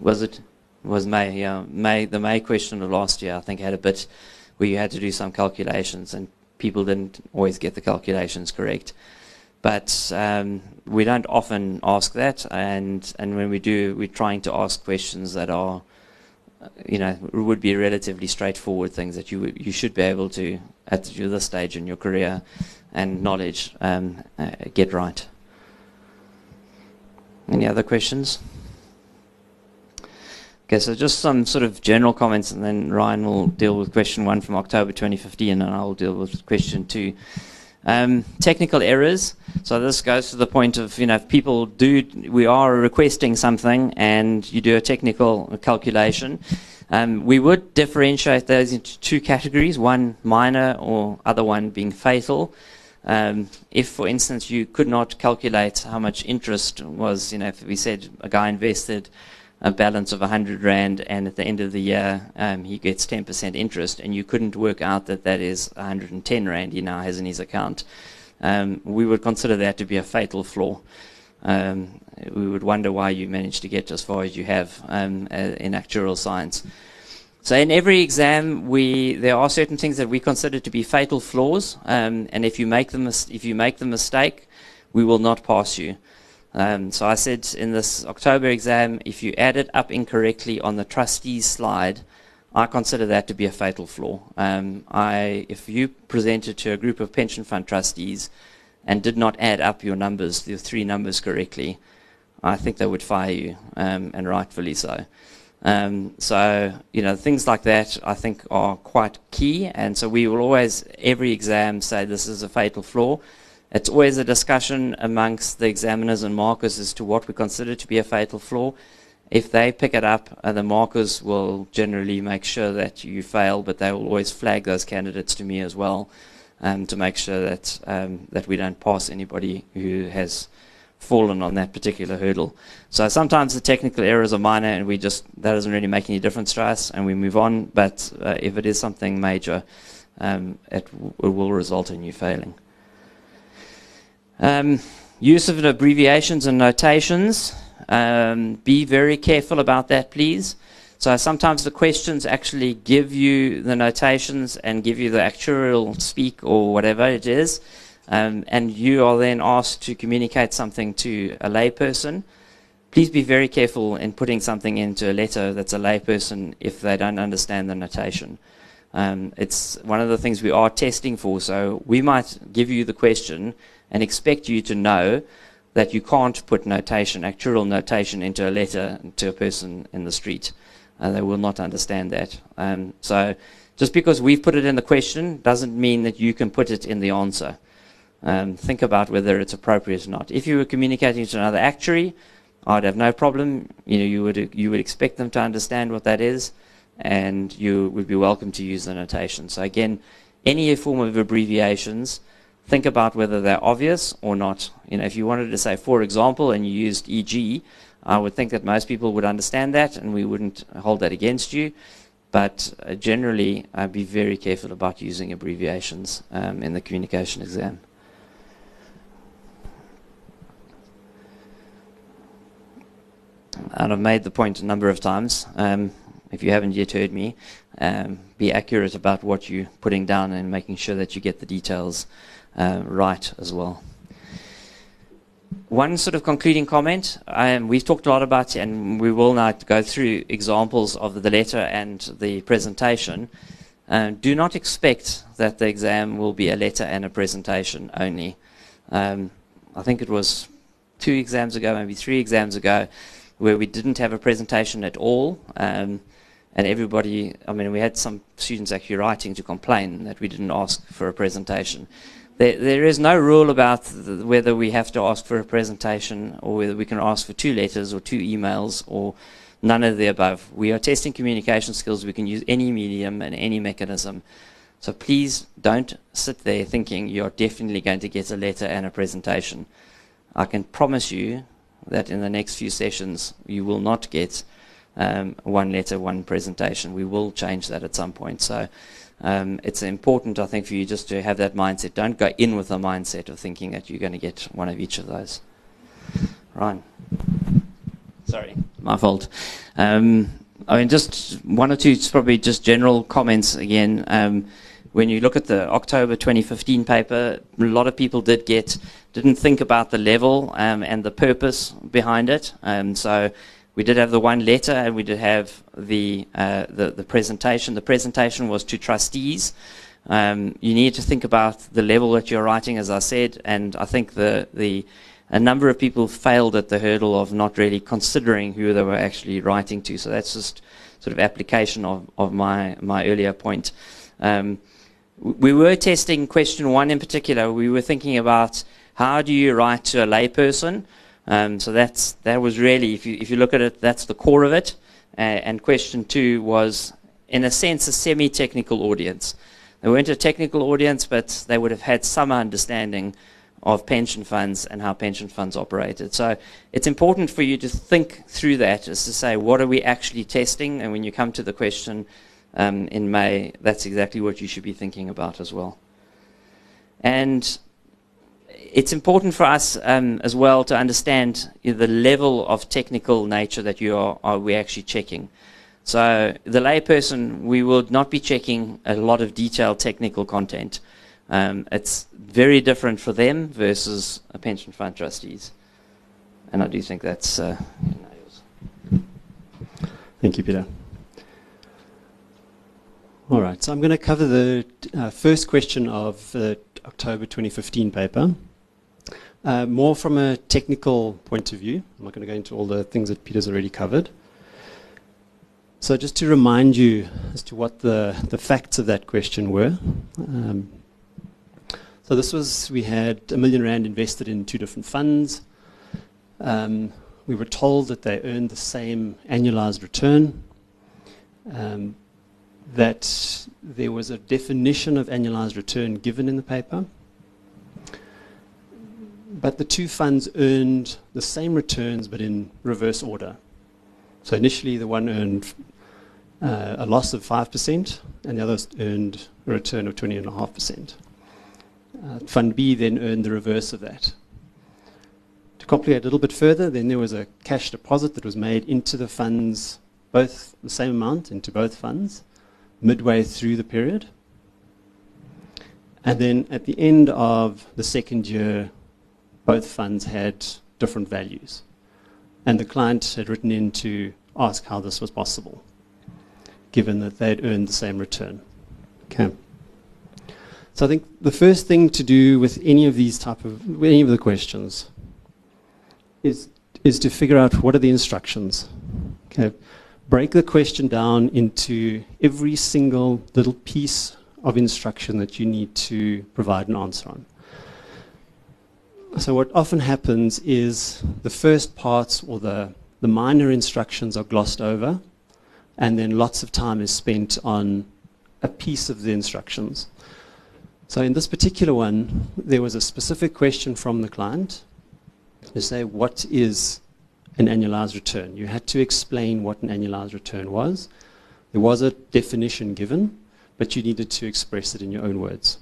was it was May? Yeah, May. The May question of last year, I think, had a bit where you had to do some calculations, and people didn't always get the calculations correct. But um, we don't often ask that, and and when we do, we're trying to ask questions that are, you know, would be relatively straightforward things that you you should be able to at this stage in your career and knowledge um, uh, get right. Any other questions? So just some sort of general comments, and then Ryan will deal with question one from October 2015, and I'll deal with question two. Um, technical errors. So this goes to the point of, you know, if people do, we are requesting something and you do a technical calculation, um, we would differentiate those into two categories, one minor or other one being fatal. Um, if, for instance, you could not calculate how much interest was, you know, if we said a guy invested a balance of 100 Rand, and at the end of the year, um, he gets 10% interest, and you couldn't work out that that is 110 Rand he now has in his account, um, we would consider that to be a fatal flaw. Um, we would wonder why you managed to get as far as you have um, uh, in actuarial science. So in every exam, we there are certain things that we consider to be fatal flaws, um, and if you make the if you make the mistake, we will not pass you. Um, so I said in this October exam, if you add it up incorrectly on the trustees slide, I consider that to be a fatal flaw. Um, I, if you presented to a group of pension fund trustees and did not add up your numbers, your three numbers correctly, I think they would fire you, um, and rightfully so. Um, so, you know, things like that I think are quite key, and so we will always, every exam, say this is a fatal flaw. It's always a discussion amongst the examiners and markers as to what we consider to be a fatal flaw. If they pick it up, uh, the markers will generally make sure that you fail, but they will always flag those candidates to me as well um, to make sure that um, that we don't pass anybody who has fallen on that particular hurdle. So sometimes the technical errors are minor, and we just that doesn't really make any difference to us, and we move on. But uh, if it is something major, um, it, it will result in you failing. Um, use of abbreviations and notations. Um, be very careful about that, please. So sometimes the questions actually give you the notations and give you the actuarial speak or whatever it is. Um, and you are then asked to communicate something to a layperson. Please be very careful in putting something into a letter that's a layperson if they don't understand the notation. Um, it's one of the things we are testing for. So we might give you the question and expect you to know that you can't put notation, actuarial notation, into a letter to a person in the street. Uh, they will not understand that. Um, so just because we've put it in the question doesn't mean that you can put it in the answer. Um, think about whether it's appropriate or not. If you were communicating to another actuary, I'd have no problem. You know, you would you would expect them to understand what that is, and you would be welcome to use the notation. So again, any form of abbreviations think about whether they're obvious or not. You know, if you wanted to say, for example, and you used EG, I would think that most people would understand that and we wouldn't hold that against you. But uh, generally, be very careful about using abbreviations um, in the communication exam. And I've made the point a number of times. Um, if you haven't yet heard me, um, be accurate about what you're putting down and making sure that you get the details uh, right as well. One sort of concluding comment, um, we've talked a lot about, and we will now go through examples of the letter and the presentation. Um, do not expect that the exam will be a letter and a presentation only. Um, I think it was two exams ago, maybe three exams ago, where we didn't have a presentation at all. Um, and everybody, I mean, we had some students actually writing to complain that we didn't ask for a presentation. There, there is no rule about the, whether we have to ask for a presentation or whether we can ask for two letters or two emails or none of the above. We are testing communication skills. We can use any medium and any mechanism. So please don't sit there thinking you're definitely going to get a letter and a presentation. I can promise you that in the next few sessions you will not get um, one letter, one presentation. We will change that at some point. So um, it's important, I think, for you just to have that mindset. Don't go in with the mindset of thinking that you're going to get one of each of those. Ryan. Sorry, my fault. Um, I mean, just one or two, probably just general comments again. Um, when you look at the October 2015 paper, a lot of people did get, didn't think about the level um, and the purpose behind it. Um, so we did have the one letter and we did have the, uh, the, the, presentation. The presentation was to trustees. Um, you need to think about the level that you're writing, as I said, and I think the, the, a number of people failed at the hurdle of not really considering who they were actually writing to. So that's just sort of application of, of my, my earlier point. Um, we were testing question one in particular. We were thinking about how do you write to a layperson? Um, so that's that was really, if you if you look at it, that's the core of it. Uh, and question two was, in a sense, a semi-technical audience. They weren't a technical audience, but they would have had some understanding of pension funds and how pension funds operated. So it's important for you to think through that, as to say, what are we actually testing? And when you come to the question um, in May, that's exactly what you should be thinking about as well. And it's important for us um, as well to understand the level of technical nature that you are, are we actually checking. So the layperson, we will not be checking a lot of detailed technical content. Um, it's very different for them versus a pension fund trustees. And I do think that's. Uh,
Thank you, Peter. All right, so I'm going to cover the uh, first question of the October 2015 paper. Uh, more from a technical point of view. I'm not going to go into all the things that Peter's already covered. So just to remind you as to what the, the facts of that question were. Um, so this was, we had a million rand invested in two different funds. Um, we were told that they earned the same annualized return. Um, that there was a definition of annualized return given in the paper but the two funds earned the same returns but in reverse order. So initially the one earned uh, a loss of 5% and the other earned a return of 20.5%. Uh, fund B then earned the reverse of that. To complicate a little bit further, then there was a cash deposit that was made into the funds, both the same amount into both funds, midway through the period. And then at the end of the second year, both funds had different values. And the client had written in to ask how this was possible, given that they'd earned the same return. Okay. So I think the first thing to do with any of these type of any of the questions is is to figure out what are the instructions. Okay. Break the question down into every single little piece of instruction that you need to provide an answer on. So what often happens is the first parts or the, the minor instructions are glossed over, and then lots of time is spent on a piece of the instructions. So in this particular one, there was a specific question from the client to say, what is an annualized return? You had to explain what an annualized return was. There was a definition given, but you needed to express it in your own words.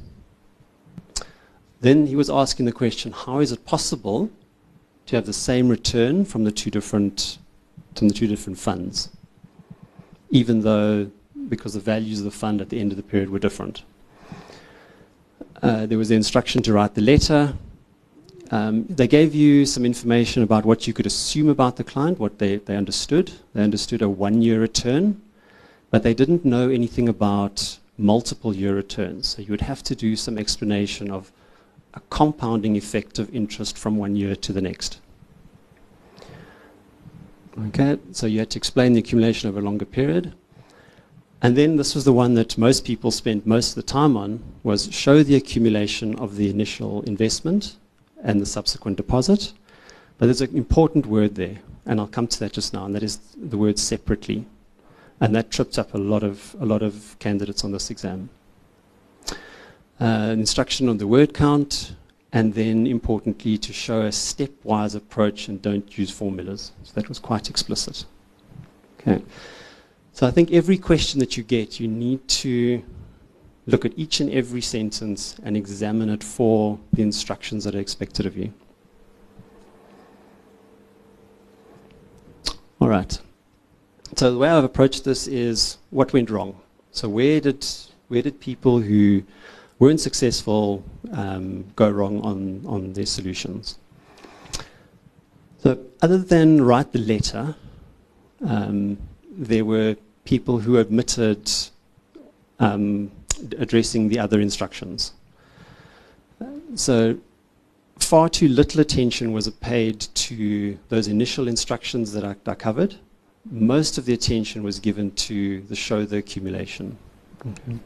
Then he was asking the question, how is it possible to have the same return from the two different, from the two different funds, even though, because the values of the fund at the end of the period were different. Uh, there was the instruction to write the letter. Um, they gave you some information about what you could assume about the client, what they, they understood. They understood a one-year return, but they didn't know anything about multiple year returns. So you would have to do some explanation of a compounding effect of interest from one year to the next. Okay, so you had to explain the accumulation over a longer period. And then this was the one that most people spent most of the time on, was show the accumulation of the initial investment and the subsequent deposit. But there's an important word there, and I'll come to that just now, and that is the word separately. And that tripped up a lot of, a lot of candidates on this exam. Uh, instruction on the word count, and then importantly to show a stepwise approach and don't use formulas. So that was quite explicit. Okay. So I think every question that you get, you need to look at each and every sentence and examine it for the instructions that are expected of you. All right. So the way I've approached this is what went wrong. So where did where did people who weren't successful um, go wrong on, on their solutions? So other than write the letter, um, there were people who admitted um, addressing the other instructions. So far too little attention was paid to those initial instructions that I, I covered. Most of the attention was given to the show the accumulation. Right,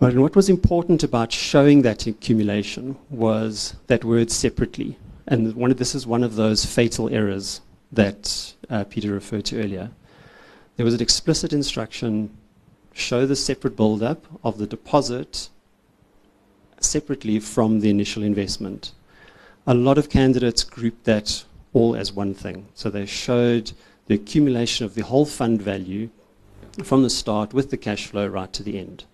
and what was important about showing that accumulation was that word separately. And one of, this is one of those fatal errors that uh, Peter referred to earlier. There was an explicit instruction show the separate build-up of the deposit separately from the initial investment. A lot of candidates grouped that all as one thing. So they showed the accumulation of the whole fund value from the start with the cash flow right to the end.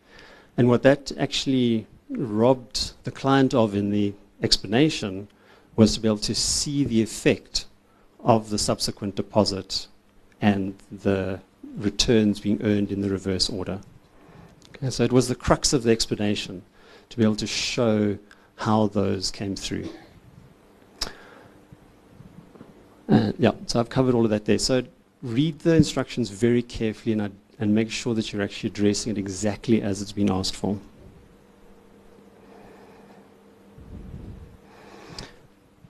And what that actually robbed the client of in the explanation was to be able to see the effect of the subsequent deposit and the returns being earned in the reverse order. Okay, so it was the crux of the explanation to be able to show how those came through. Uh, yeah, so I've covered all of that there. So read the instructions very carefully and I and make sure that you're actually addressing it exactly as it's been asked for.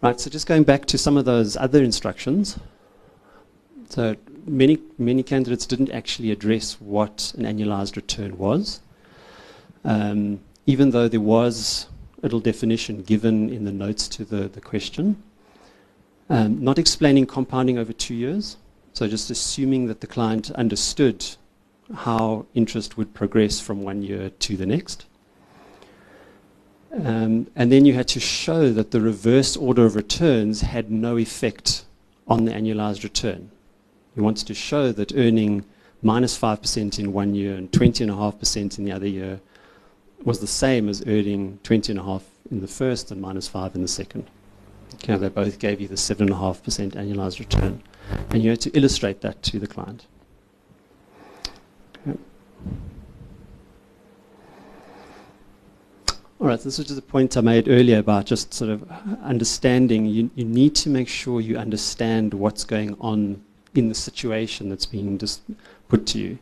Right, so just going back to some of those other instructions. So many, many candidates didn't actually address what an annualized return was, um, even though there was a little definition given in the notes to the, the question. Um, not explaining compounding over two years, so just assuming that the client understood how interest would progress from one year to the next. Um, and then you had to show that the reverse order of returns had no effect on the annualized return. You wanted to show that earning minus 5% in one year and 20.5% in the other year was the same as earning 20.5 in the first and minus 5 in the second. Okay, they both gave you the 7.5% annualized return. And you had to illustrate that to the client. All right, this is just a point I made earlier about just sort of understanding. You, you need to make sure you understand what's going on in the situation that's being just put to you.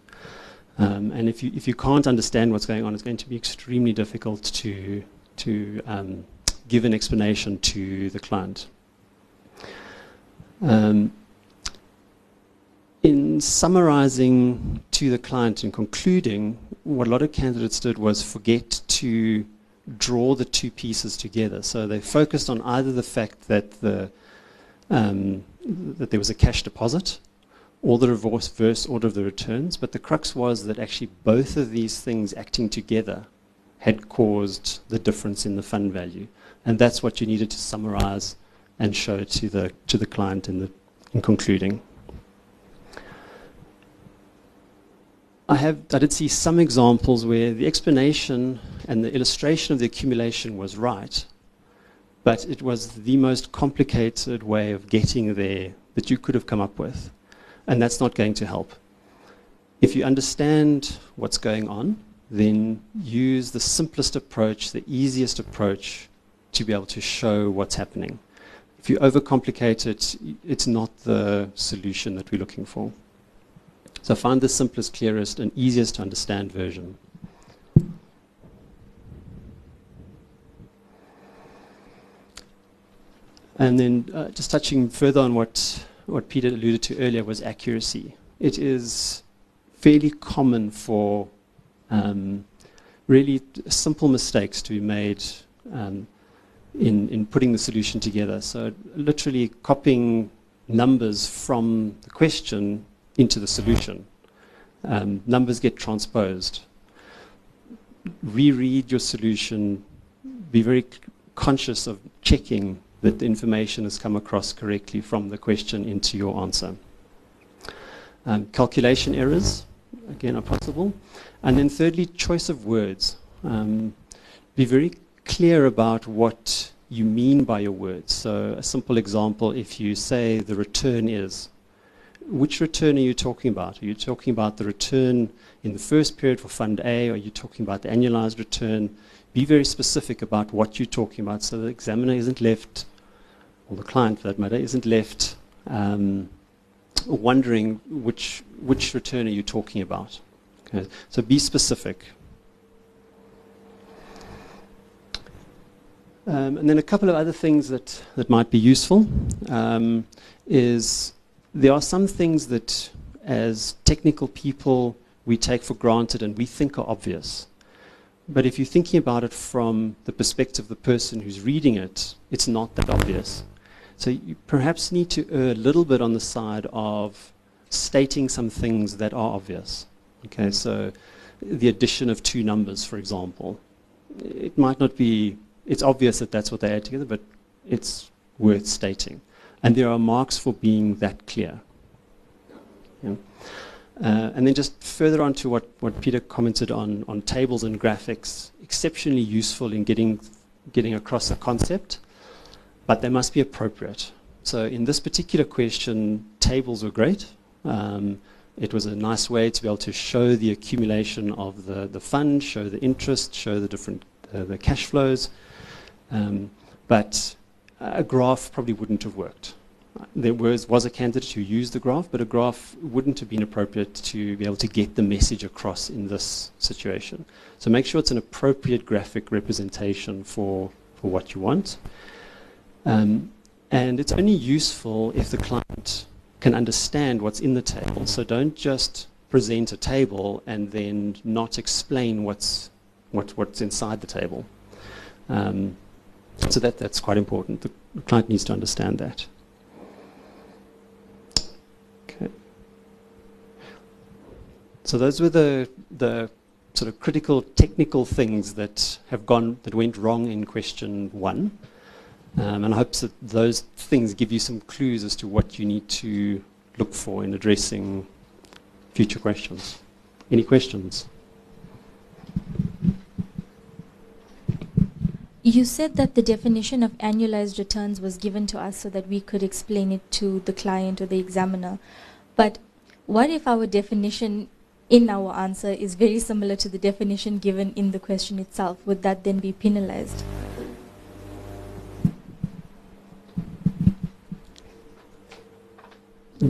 Um, and if you, if you can't understand what's going on, it's going to be extremely difficult to, to um, give an explanation to the client. Um, in summarizing to the client and concluding, what a lot of candidates did was forget to draw the two pieces together. So they focused on either the fact that the um, that there was a cash deposit or the reverse, order of the returns, but the crux was that actually both of these things acting together had caused the difference in the fund value, and that's what you needed to summarize and show to the to the client in the in concluding. I have I did see some examples where the explanation and the illustration of the accumulation was right, but it was the most complicated way of getting there that you could have come up with, and that's not going to help. If you understand what's going on, then use the simplest approach, the easiest approach to be able to show what's happening. If you overcomplicate it, it's not the solution that we're looking for. So find the simplest, clearest, and easiest to understand version. And then uh, just touching further on what, what Peter alluded to earlier was accuracy. It is fairly common for um, really simple mistakes to be made um, in, in putting the solution together. So literally copying numbers from the question into the solution. Um, numbers get transposed. Reread your solution. Be very conscious of checking that the information has come across correctly from the question into your answer. Um, calculation errors, again, are possible. And then thirdly, choice of words. Um, be very clear about what you mean by your words. So a simple example, if you say the return is, which return are you talking about? Are you talking about the return in the first period for Fund A? Or are you talking about the annualized return? Be very specific about what you're talking about so the examiner isn't left, or the client for that matter, isn't left um, wondering which, which return are you talking about. Okay. So be specific. Um, and then a couple of other things that, that might be useful um, is there are some things that, as technical people, we take for granted and we think are obvious. But if you're thinking about it from the perspective of the person who's reading it, it's not that obvious. So you perhaps need to err a little bit on the side of stating some things that are obvious. Okay, so the addition of two numbers, for example, it might not be it's obvious that that's what they add together, but it's worth stating. And there are marks for being that clear. Yeah. Uh, and then just further on to what, what Peter commented on, on tables and graphics, exceptionally useful in getting, getting across a concept, but they must be appropriate. So in this particular question, tables were great. Um, it was a nice way to be able to show the accumulation of the, the fund, show the interest, show the different uh, the cash flows, um, but a graph probably wouldn't have worked. There was, was a candidate who used the graph, but a graph wouldn't have been appropriate to be able to get the message across in this situation. So make sure it's an appropriate graphic representation for, for what you want. Um, and it's only useful if the client can understand what's in the table. So don't just present a table and then not explain what's, what, what's inside the table. Um, so that, that's quite important. The, client needs to understand that. Okay. So those were the, the sort of critical technical things that have gone, that went wrong in question one. Um, and I hope that those things give you some clues as to what you need to look for in addressing future questions. Any questions?
You said that the definition of annualized returns was given to us so that we could explain it to the client or the examiner. But what if our definition in our answer is very similar to the definition given in the question itself? Would that then be penalized?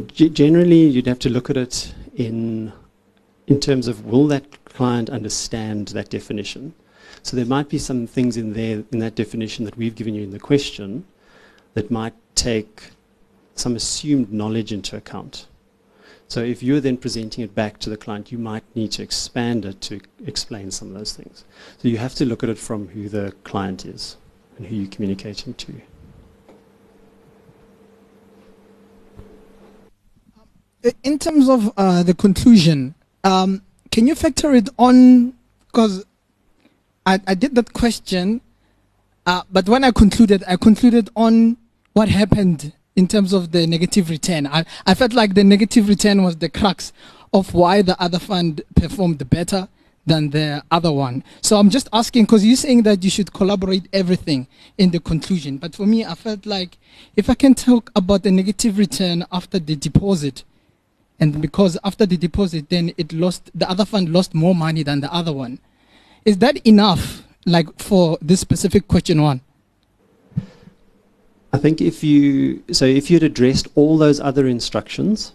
G generally, you'd have to look at it in, in terms of will that client understand that definition? So there might be some things in there, in that definition that we've given you in the question, that might take some assumed knowledge into account. So if you're then presenting it back to the client, you might need to expand it to explain some of those things. So you have to look at it from who the client is and who you're communicating to.
In terms of uh, the conclusion, um, can you factor it on? Because I, I did that question, uh, but when I concluded, I concluded on what happened in terms of the negative return. I, I felt like the negative return was the crux of why the other fund performed better than the other one. So I'm just asking because you're saying that you should collaborate everything in the conclusion. But for me, I felt like if I can talk about the negative return after the deposit, and because after the deposit, then it lost the other fund lost more money than the other one. Is that enough, like for this specific question one?
I think if you so if you'd addressed all those other instructions,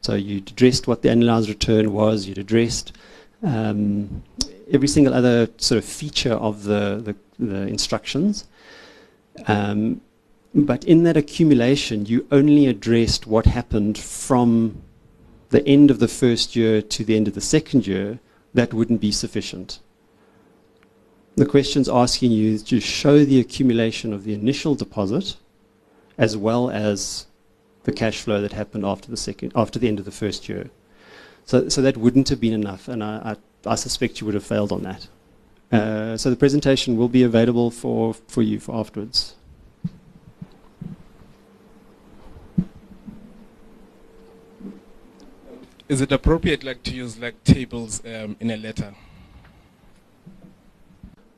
so you'd addressed what the annualized return was, you'd addressed um, every single other sort of feature of the the, the instructions. Um, but in that accumulation, you only addressed what happened from the end of the first year to the end of the second year, that wouldn't be sufficient. The question's asking you to show the accumulation of the initial deposit as well as the cash flow that happened after the second after the end of the first year. So, so that wouldn't have been enough, and I, I, I suspect you would have failed on that. Uh, so the presentation will be available for, for you for afterwards.
Is it appropriate like to use like tables um, in a letter?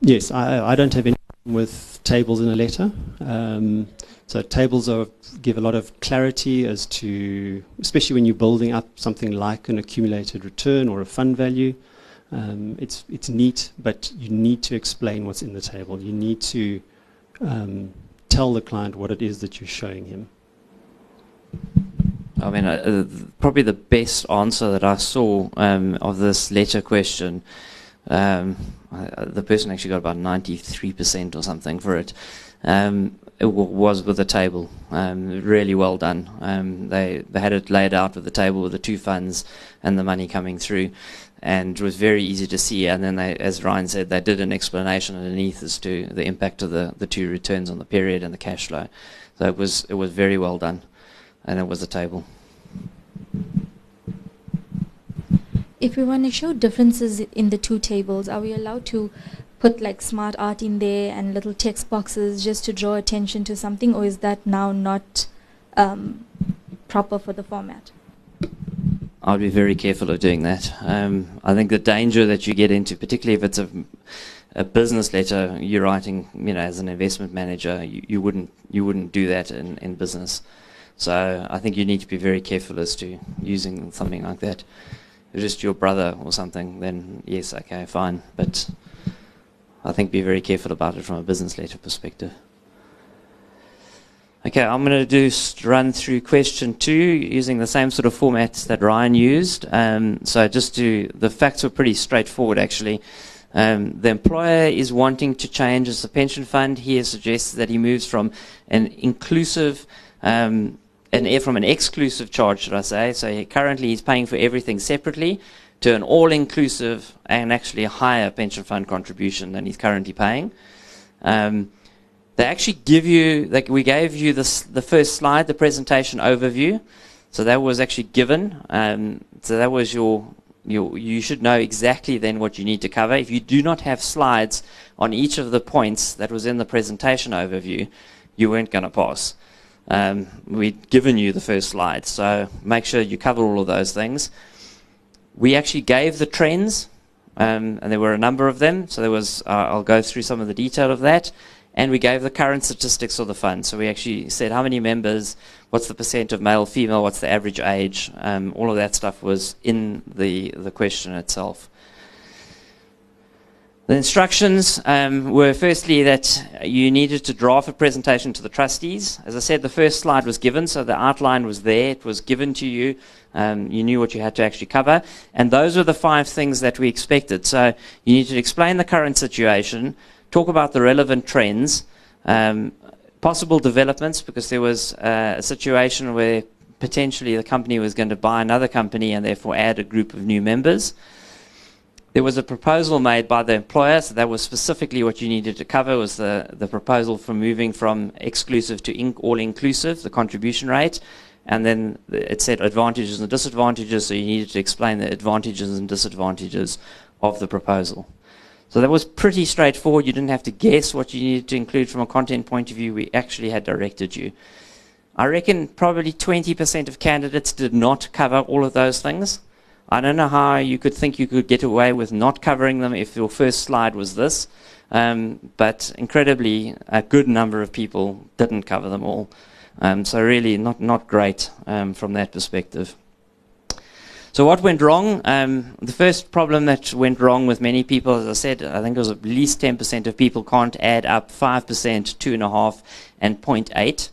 Yes, I, I don't have any with tables in a letter. Um, so tables are, give a lot of clarity as to, especially when you're building up something like an accumulated return or a fund value. Um, it's it's neat, but you need to explain what's in the table. You need to um, tell the client what it is that you're showing him.
I mean, uh, uh, probably the best answer that I saw um, of this letter question, um, I, the person actually got about 93% or something for it. Um, it was with the table. Um, really well done. Um, they they had it laid out with the table with the two funds and the money coming through, and it was very easy to see. And then they, as Ryan said, they did an explanation underneath as to the impact of the, the two returns on the period and the cash flow. So it was it was very well done, and it was a table.
If we want to show differences in the two tables, are we allowed to put like smart art in there and little text boxes just to draw attention to something, or is that now not um, proper for the format?
I'd be very careful of doing that. Um, I think the danger that you get into, particularly if it's a, a business letter you're writing, you know, as an investment manager, you, you wouldn't you wouldn't do that in, in business. So I think you need to be very careful as to using something like that. Just your brother or something, then yes, okay, fine. But I think be very careful about it from a business letter perspective. Okay, I'm going to do run through question two using the same sort of format that Ryan used. Um, so just to, the facts were pretty straightforward actually. Um, the employer is wanting to change as a pension fund. He has suggested that he moves from an inclusive, um, an, from an exclusive charge, should I say. So he, currently he's paying for everything separately to an all-inclusive and actually a higher pension fund contribution than he's currently paying. Um, they actually give you, like we gave you this, the first slide, the presentation overview. So that was actually given. Um, so that was your, your, you should know exactly then what you need to cover. If you do not have slides on each of the points that was in the presentation overview, you weren't going to pass. Um, we'd given you the first slide, so make sure you cover all of those things. We actually gave the trends, um, and there were a number of them. So there was, uh, I'll go through some of the detail of that and we gave the current statistics of the fund. So we actually said how many members, what's the percent of male, female, what's the average age. Um, all of that stuff was in the, the question itself. The instructions um, were firstly that you needed to draft a presentation to the trustees. As I said, the first slide was given, so the outline was there. It was given to you. Um, you knew what you had to actually cover. And those were the five things that we expected. So you need to explain the current situation, talk about the relevant trends, um, possible developments, because there was uh, a situation where potentially the company was going to buy another company and therefore add a group of new members. There was a proposal made by the employer, so that was specifically what you needed to cover was the, the proposal for moving from exclusive to in, all-inclusive, the contribution rate, and then it said advantages and disadvantages, so you needed to explain the advantages and disadvantages of the proposal. So that was pretty straightforward. You didn't have to guess what you needed to include from a content point of view. We actually had directed you. I reckon probably 20% of candidates did not cover all of those things. I don't know how you could think you could get away with not covering them if your first slide was this. Um, but incredibly, a good number of people didn't cover them all. Um, so really not, not great um, from that perspective. So what went wrong? Um, the first problem that went wrong with many people, as I said, I think it was at least 10% of people can't add up 5%, 2.5, and 0.8.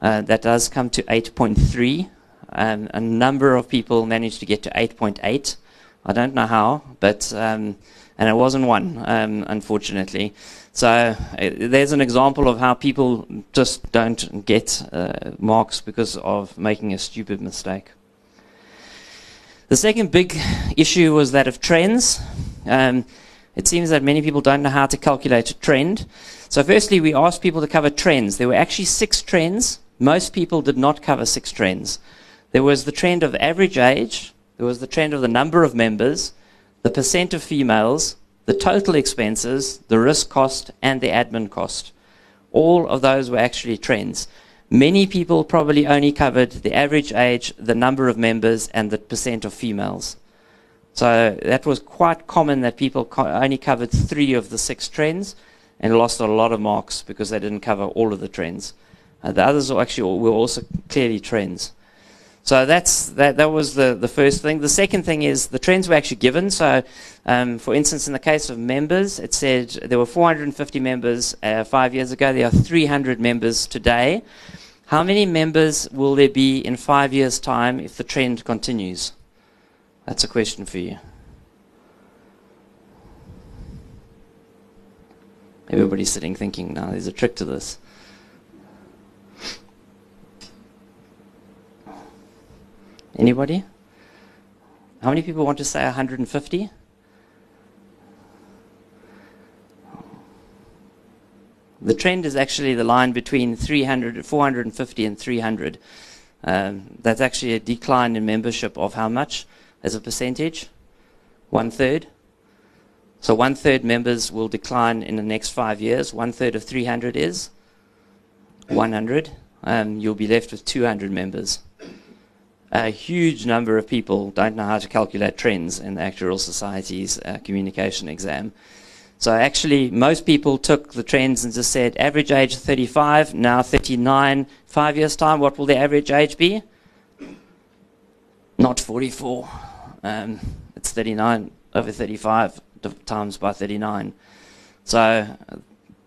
Uh, that does come to 8.3. Um, a number of people managed to get to 8.8. I don't know how, but um, and it wasn't one, um, unfortunately. So uh, there's an example of how people just don't get uh, marks because of making a stupid mistake. The second big issue was that of trends. Um, it seems that many people don't know how to calculate a trend. So, firstly, we asked people to cover trends. There were actually six trends. Most people did not cover six trends. There was the trend of average age, there was the trend of the number of members, the percent of females, the total expenses, the risk cost, and the admin cost. All of those were actually trends. Many people probably only covered the average age, the number of members, and the percent of females. So that was quite common that people co only covered three of the six trends and lost a lot of marks because they didn't cover all of the trends. Uh, the others were actually were also clearly trends. So that's that. That was the the first thing. The second thing is the trends were actually given. So, um, for instance, in the case of members, it said there were 450 members uh, five years ago. There are 300 members today. How many members will there be in five years' time if the trend continues? That's a question for you. Everybody's sitting thinking, now there's a trick to this. Anybody? How many people want to say 150? The trend is actually the line between 300, 450 and 300. Um, that's actually a decline in membership of how much as a percentage? One third. So one third members will decline in the next five years. One third of 300 is 100. Um, you'll be left with 200 members a huge number of people don't know how to calculate trends in the Actuarial Society's uh, communication exam. So actually, most people took the trends and just said, average age 35, now 39, five years' time, what will the average age be? Not 44. Um, it's 39 over 35 times by 39. So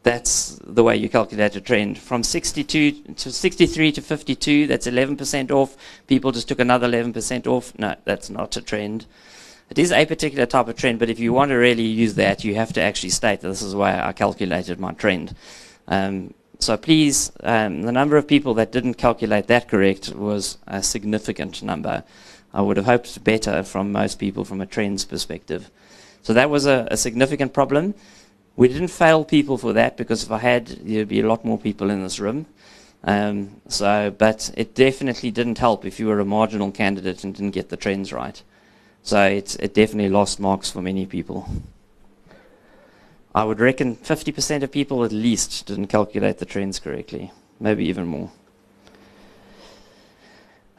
that's the way you calculate a trend. From 62 to 63 to 52, that's 11% off. People just took another 11% off. No, that's not a trend. It is a particular type of trend, but if you want to really use that, you have to actually state that this is why I calculated my trend. Um, so please, um, the number of people that didn't calculate that correct was a significant number. I would have hoped better from most people from a trends perspective. So that was a, a significant problem. We didn't fail people for that because if I had, there'd be a lot more people in this room. Um, so, but it definitely didn't help if you were a marginal candidate and didn't get the trends right. So it, it definitely lost marks for many people. I would reckon 50% of people at least didn't calculate the trends correctly, maybe even more.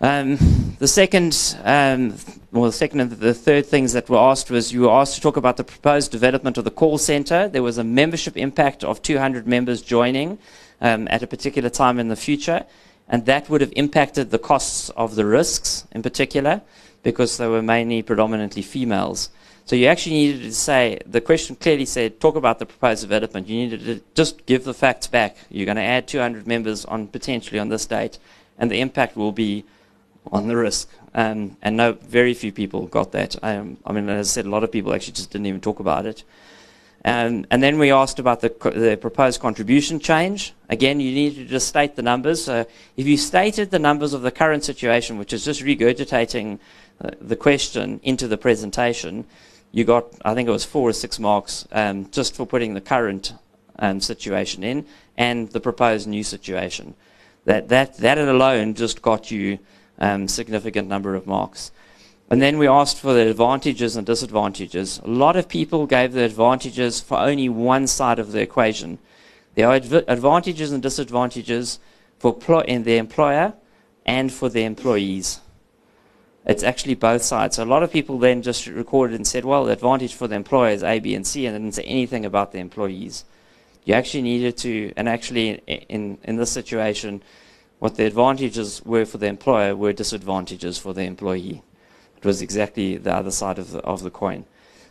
Um, the second, um, well, the second and the third things that were asked was you were asked to talk about the proposed development of the call center. There was a membership impact of 200 members joining um, at a particular time in the future, and that would have impacted the costs of the risks in particular because they were mainly predominantly females. So you actually needed to say, the question clearly said, talk about the proposed development. You needed to just give the facts back. You're going to add 200 members on potentially on this date, and the impact will be on the risk. Um, and no, very few people got that. Um, I mean, as I said, a lot of people actually just didn't even talk about it. Um, and then we asked about the, the, proposed contribution change. Again, you need to just state the numbers. So if you stated the numbers of the current situation, which is just regurgitating uh, the question into the presentation, you got, I think it was four or six marks um, just for putting the current um, situation in and the proposed new situation. That, that, that alone just got you um, significant number of marks. And then we asked for the advantages and disadvantages. A lot of people gave the advantages for only one side of the equation. There are adv- advantages and disadvantages for in the employer and for the employees. It's actually both sides. So a lot of people then just recorded and said, well, the advantage for the employer is A, B, and C, and didn't say anything about the employees. You actually needed to, and actually in, in this situation, what the advantages were for the employer were disadvantages for the employee. It was exactly the other side of the, of the coin.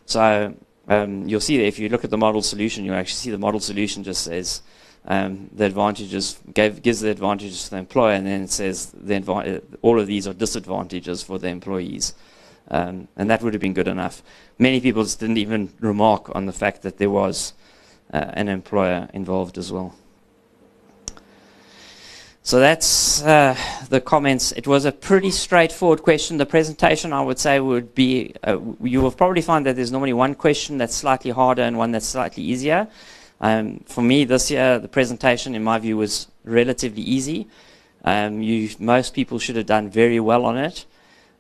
So um, you'll see that if you look at the model solution, you actually see the model solution just says um, the advantages gave, gives the advantages to the employer, and then it says the all of these are disadvantages for the employees. Um, and that would have been good enough. Many people just didn't even remark on the fact that there was uh, an employer involved as well. So that's uh, the comments. It was a pretty straightforward question. The presentation, I would say, would be uh, you will probably find that there's normally one question that's slightly harder and one that's slightly easier. Um, for me, this year, the presentation, in my view, was relatively easy. Um, you, most people should have done very well on it.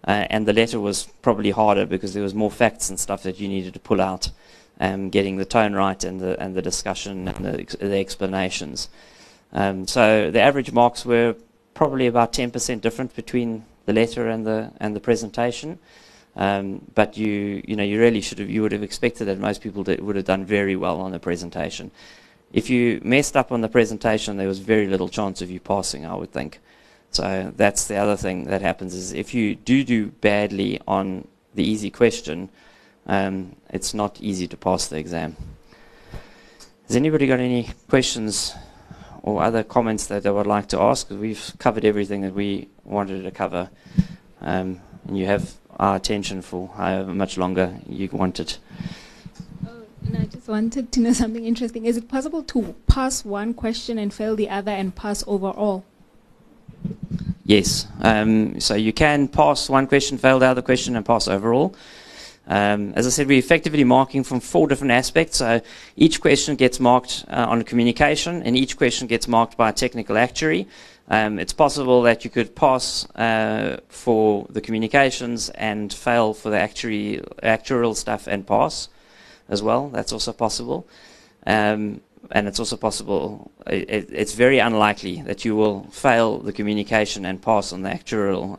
Uh, and the letter was probably harder because there was more facts and stuff that you needed to pull out, um, getting the tone right and the, and the discussion and the, the explanations. Um, so the average marks were probably about 10% different between the letter and the and the presentation. Um, but you you know you really should have you would have expected that most people did, would have done very well on the presentation. If you messed up on the presentation, there was very little chance of you passing, I would think. So that's the other thing that happens is if you do do badly on the easy question, um, it's not easy to pass the exam. Has anybody got any questions or other comments that they would like to ask. We've covered everything that we wanted to cover. Um, and you have our attention for however much longer you want it.
Oh, and I just wanted to know something interesting. Is it possible to pass one question and fail the other and pass overall?
Yes. Um, so you can pass one question, fail the other question, and pass overall. Um, as I said, we're effectively marking from four different aspects. So each question gets marked uh, on communication, and each question gets marked by a technical actuary. Um, it's possible that you could pass uh, for the communications and fail for the actuary, actuarial stuff and pass as well. That's also possible. Um, and it's also possible, it, it's very unlikely that you will fail the communication and pass on the actuarial.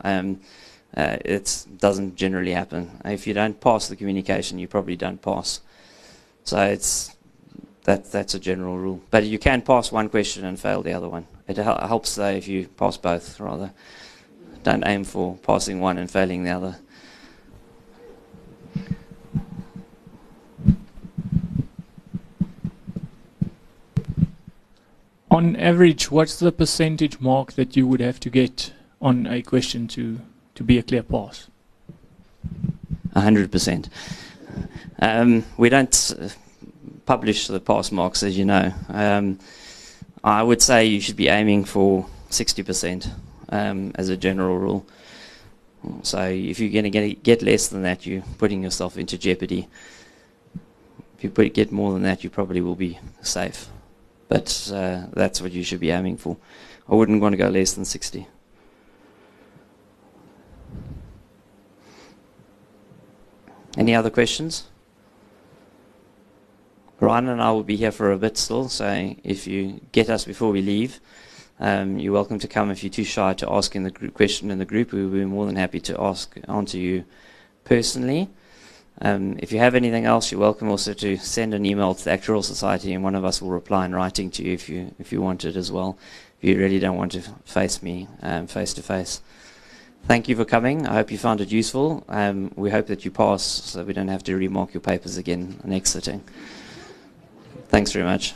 Uh, it doesn't generally happen. If you don't pass the communication, you probably don't pass. So it's that that's a general rule. But you can pass one question and fail the other one. It hel helps though if you pass both rather. Don't aim for passing one and failing the other.
On average, what's the percentage mark that you would have to get on a question to to be a clear pass?
100%. Um, we don't uh, publish the pass marks, as you know. Um, I would say you should be aiming for 60% um, as a general rule. So if you're going to get less than that, you're putting yourself into jeopardy. If you put, get more than that, you probably will be safe. But uh, that's what you should be aiming for. I wouldn't want to go less than 60. Any other questions? Ryan and I will be here for a bit still, so if you get us before we leave, um, you're welcome to come. If you're too shy to ask in the group, question in the group, we'll be more than happy to ask onto you personally. Um, if you have anything else, you're welcome also to send an email to the Actuarial Society, and one of us will reply in writing to you if you if you want it as well. If you really don't want to face me um, face to face. Thank you for coming. I hope you found it useful. Um, we hope that you pass so we don't have to remark your papers again next sitting. Thanks very much.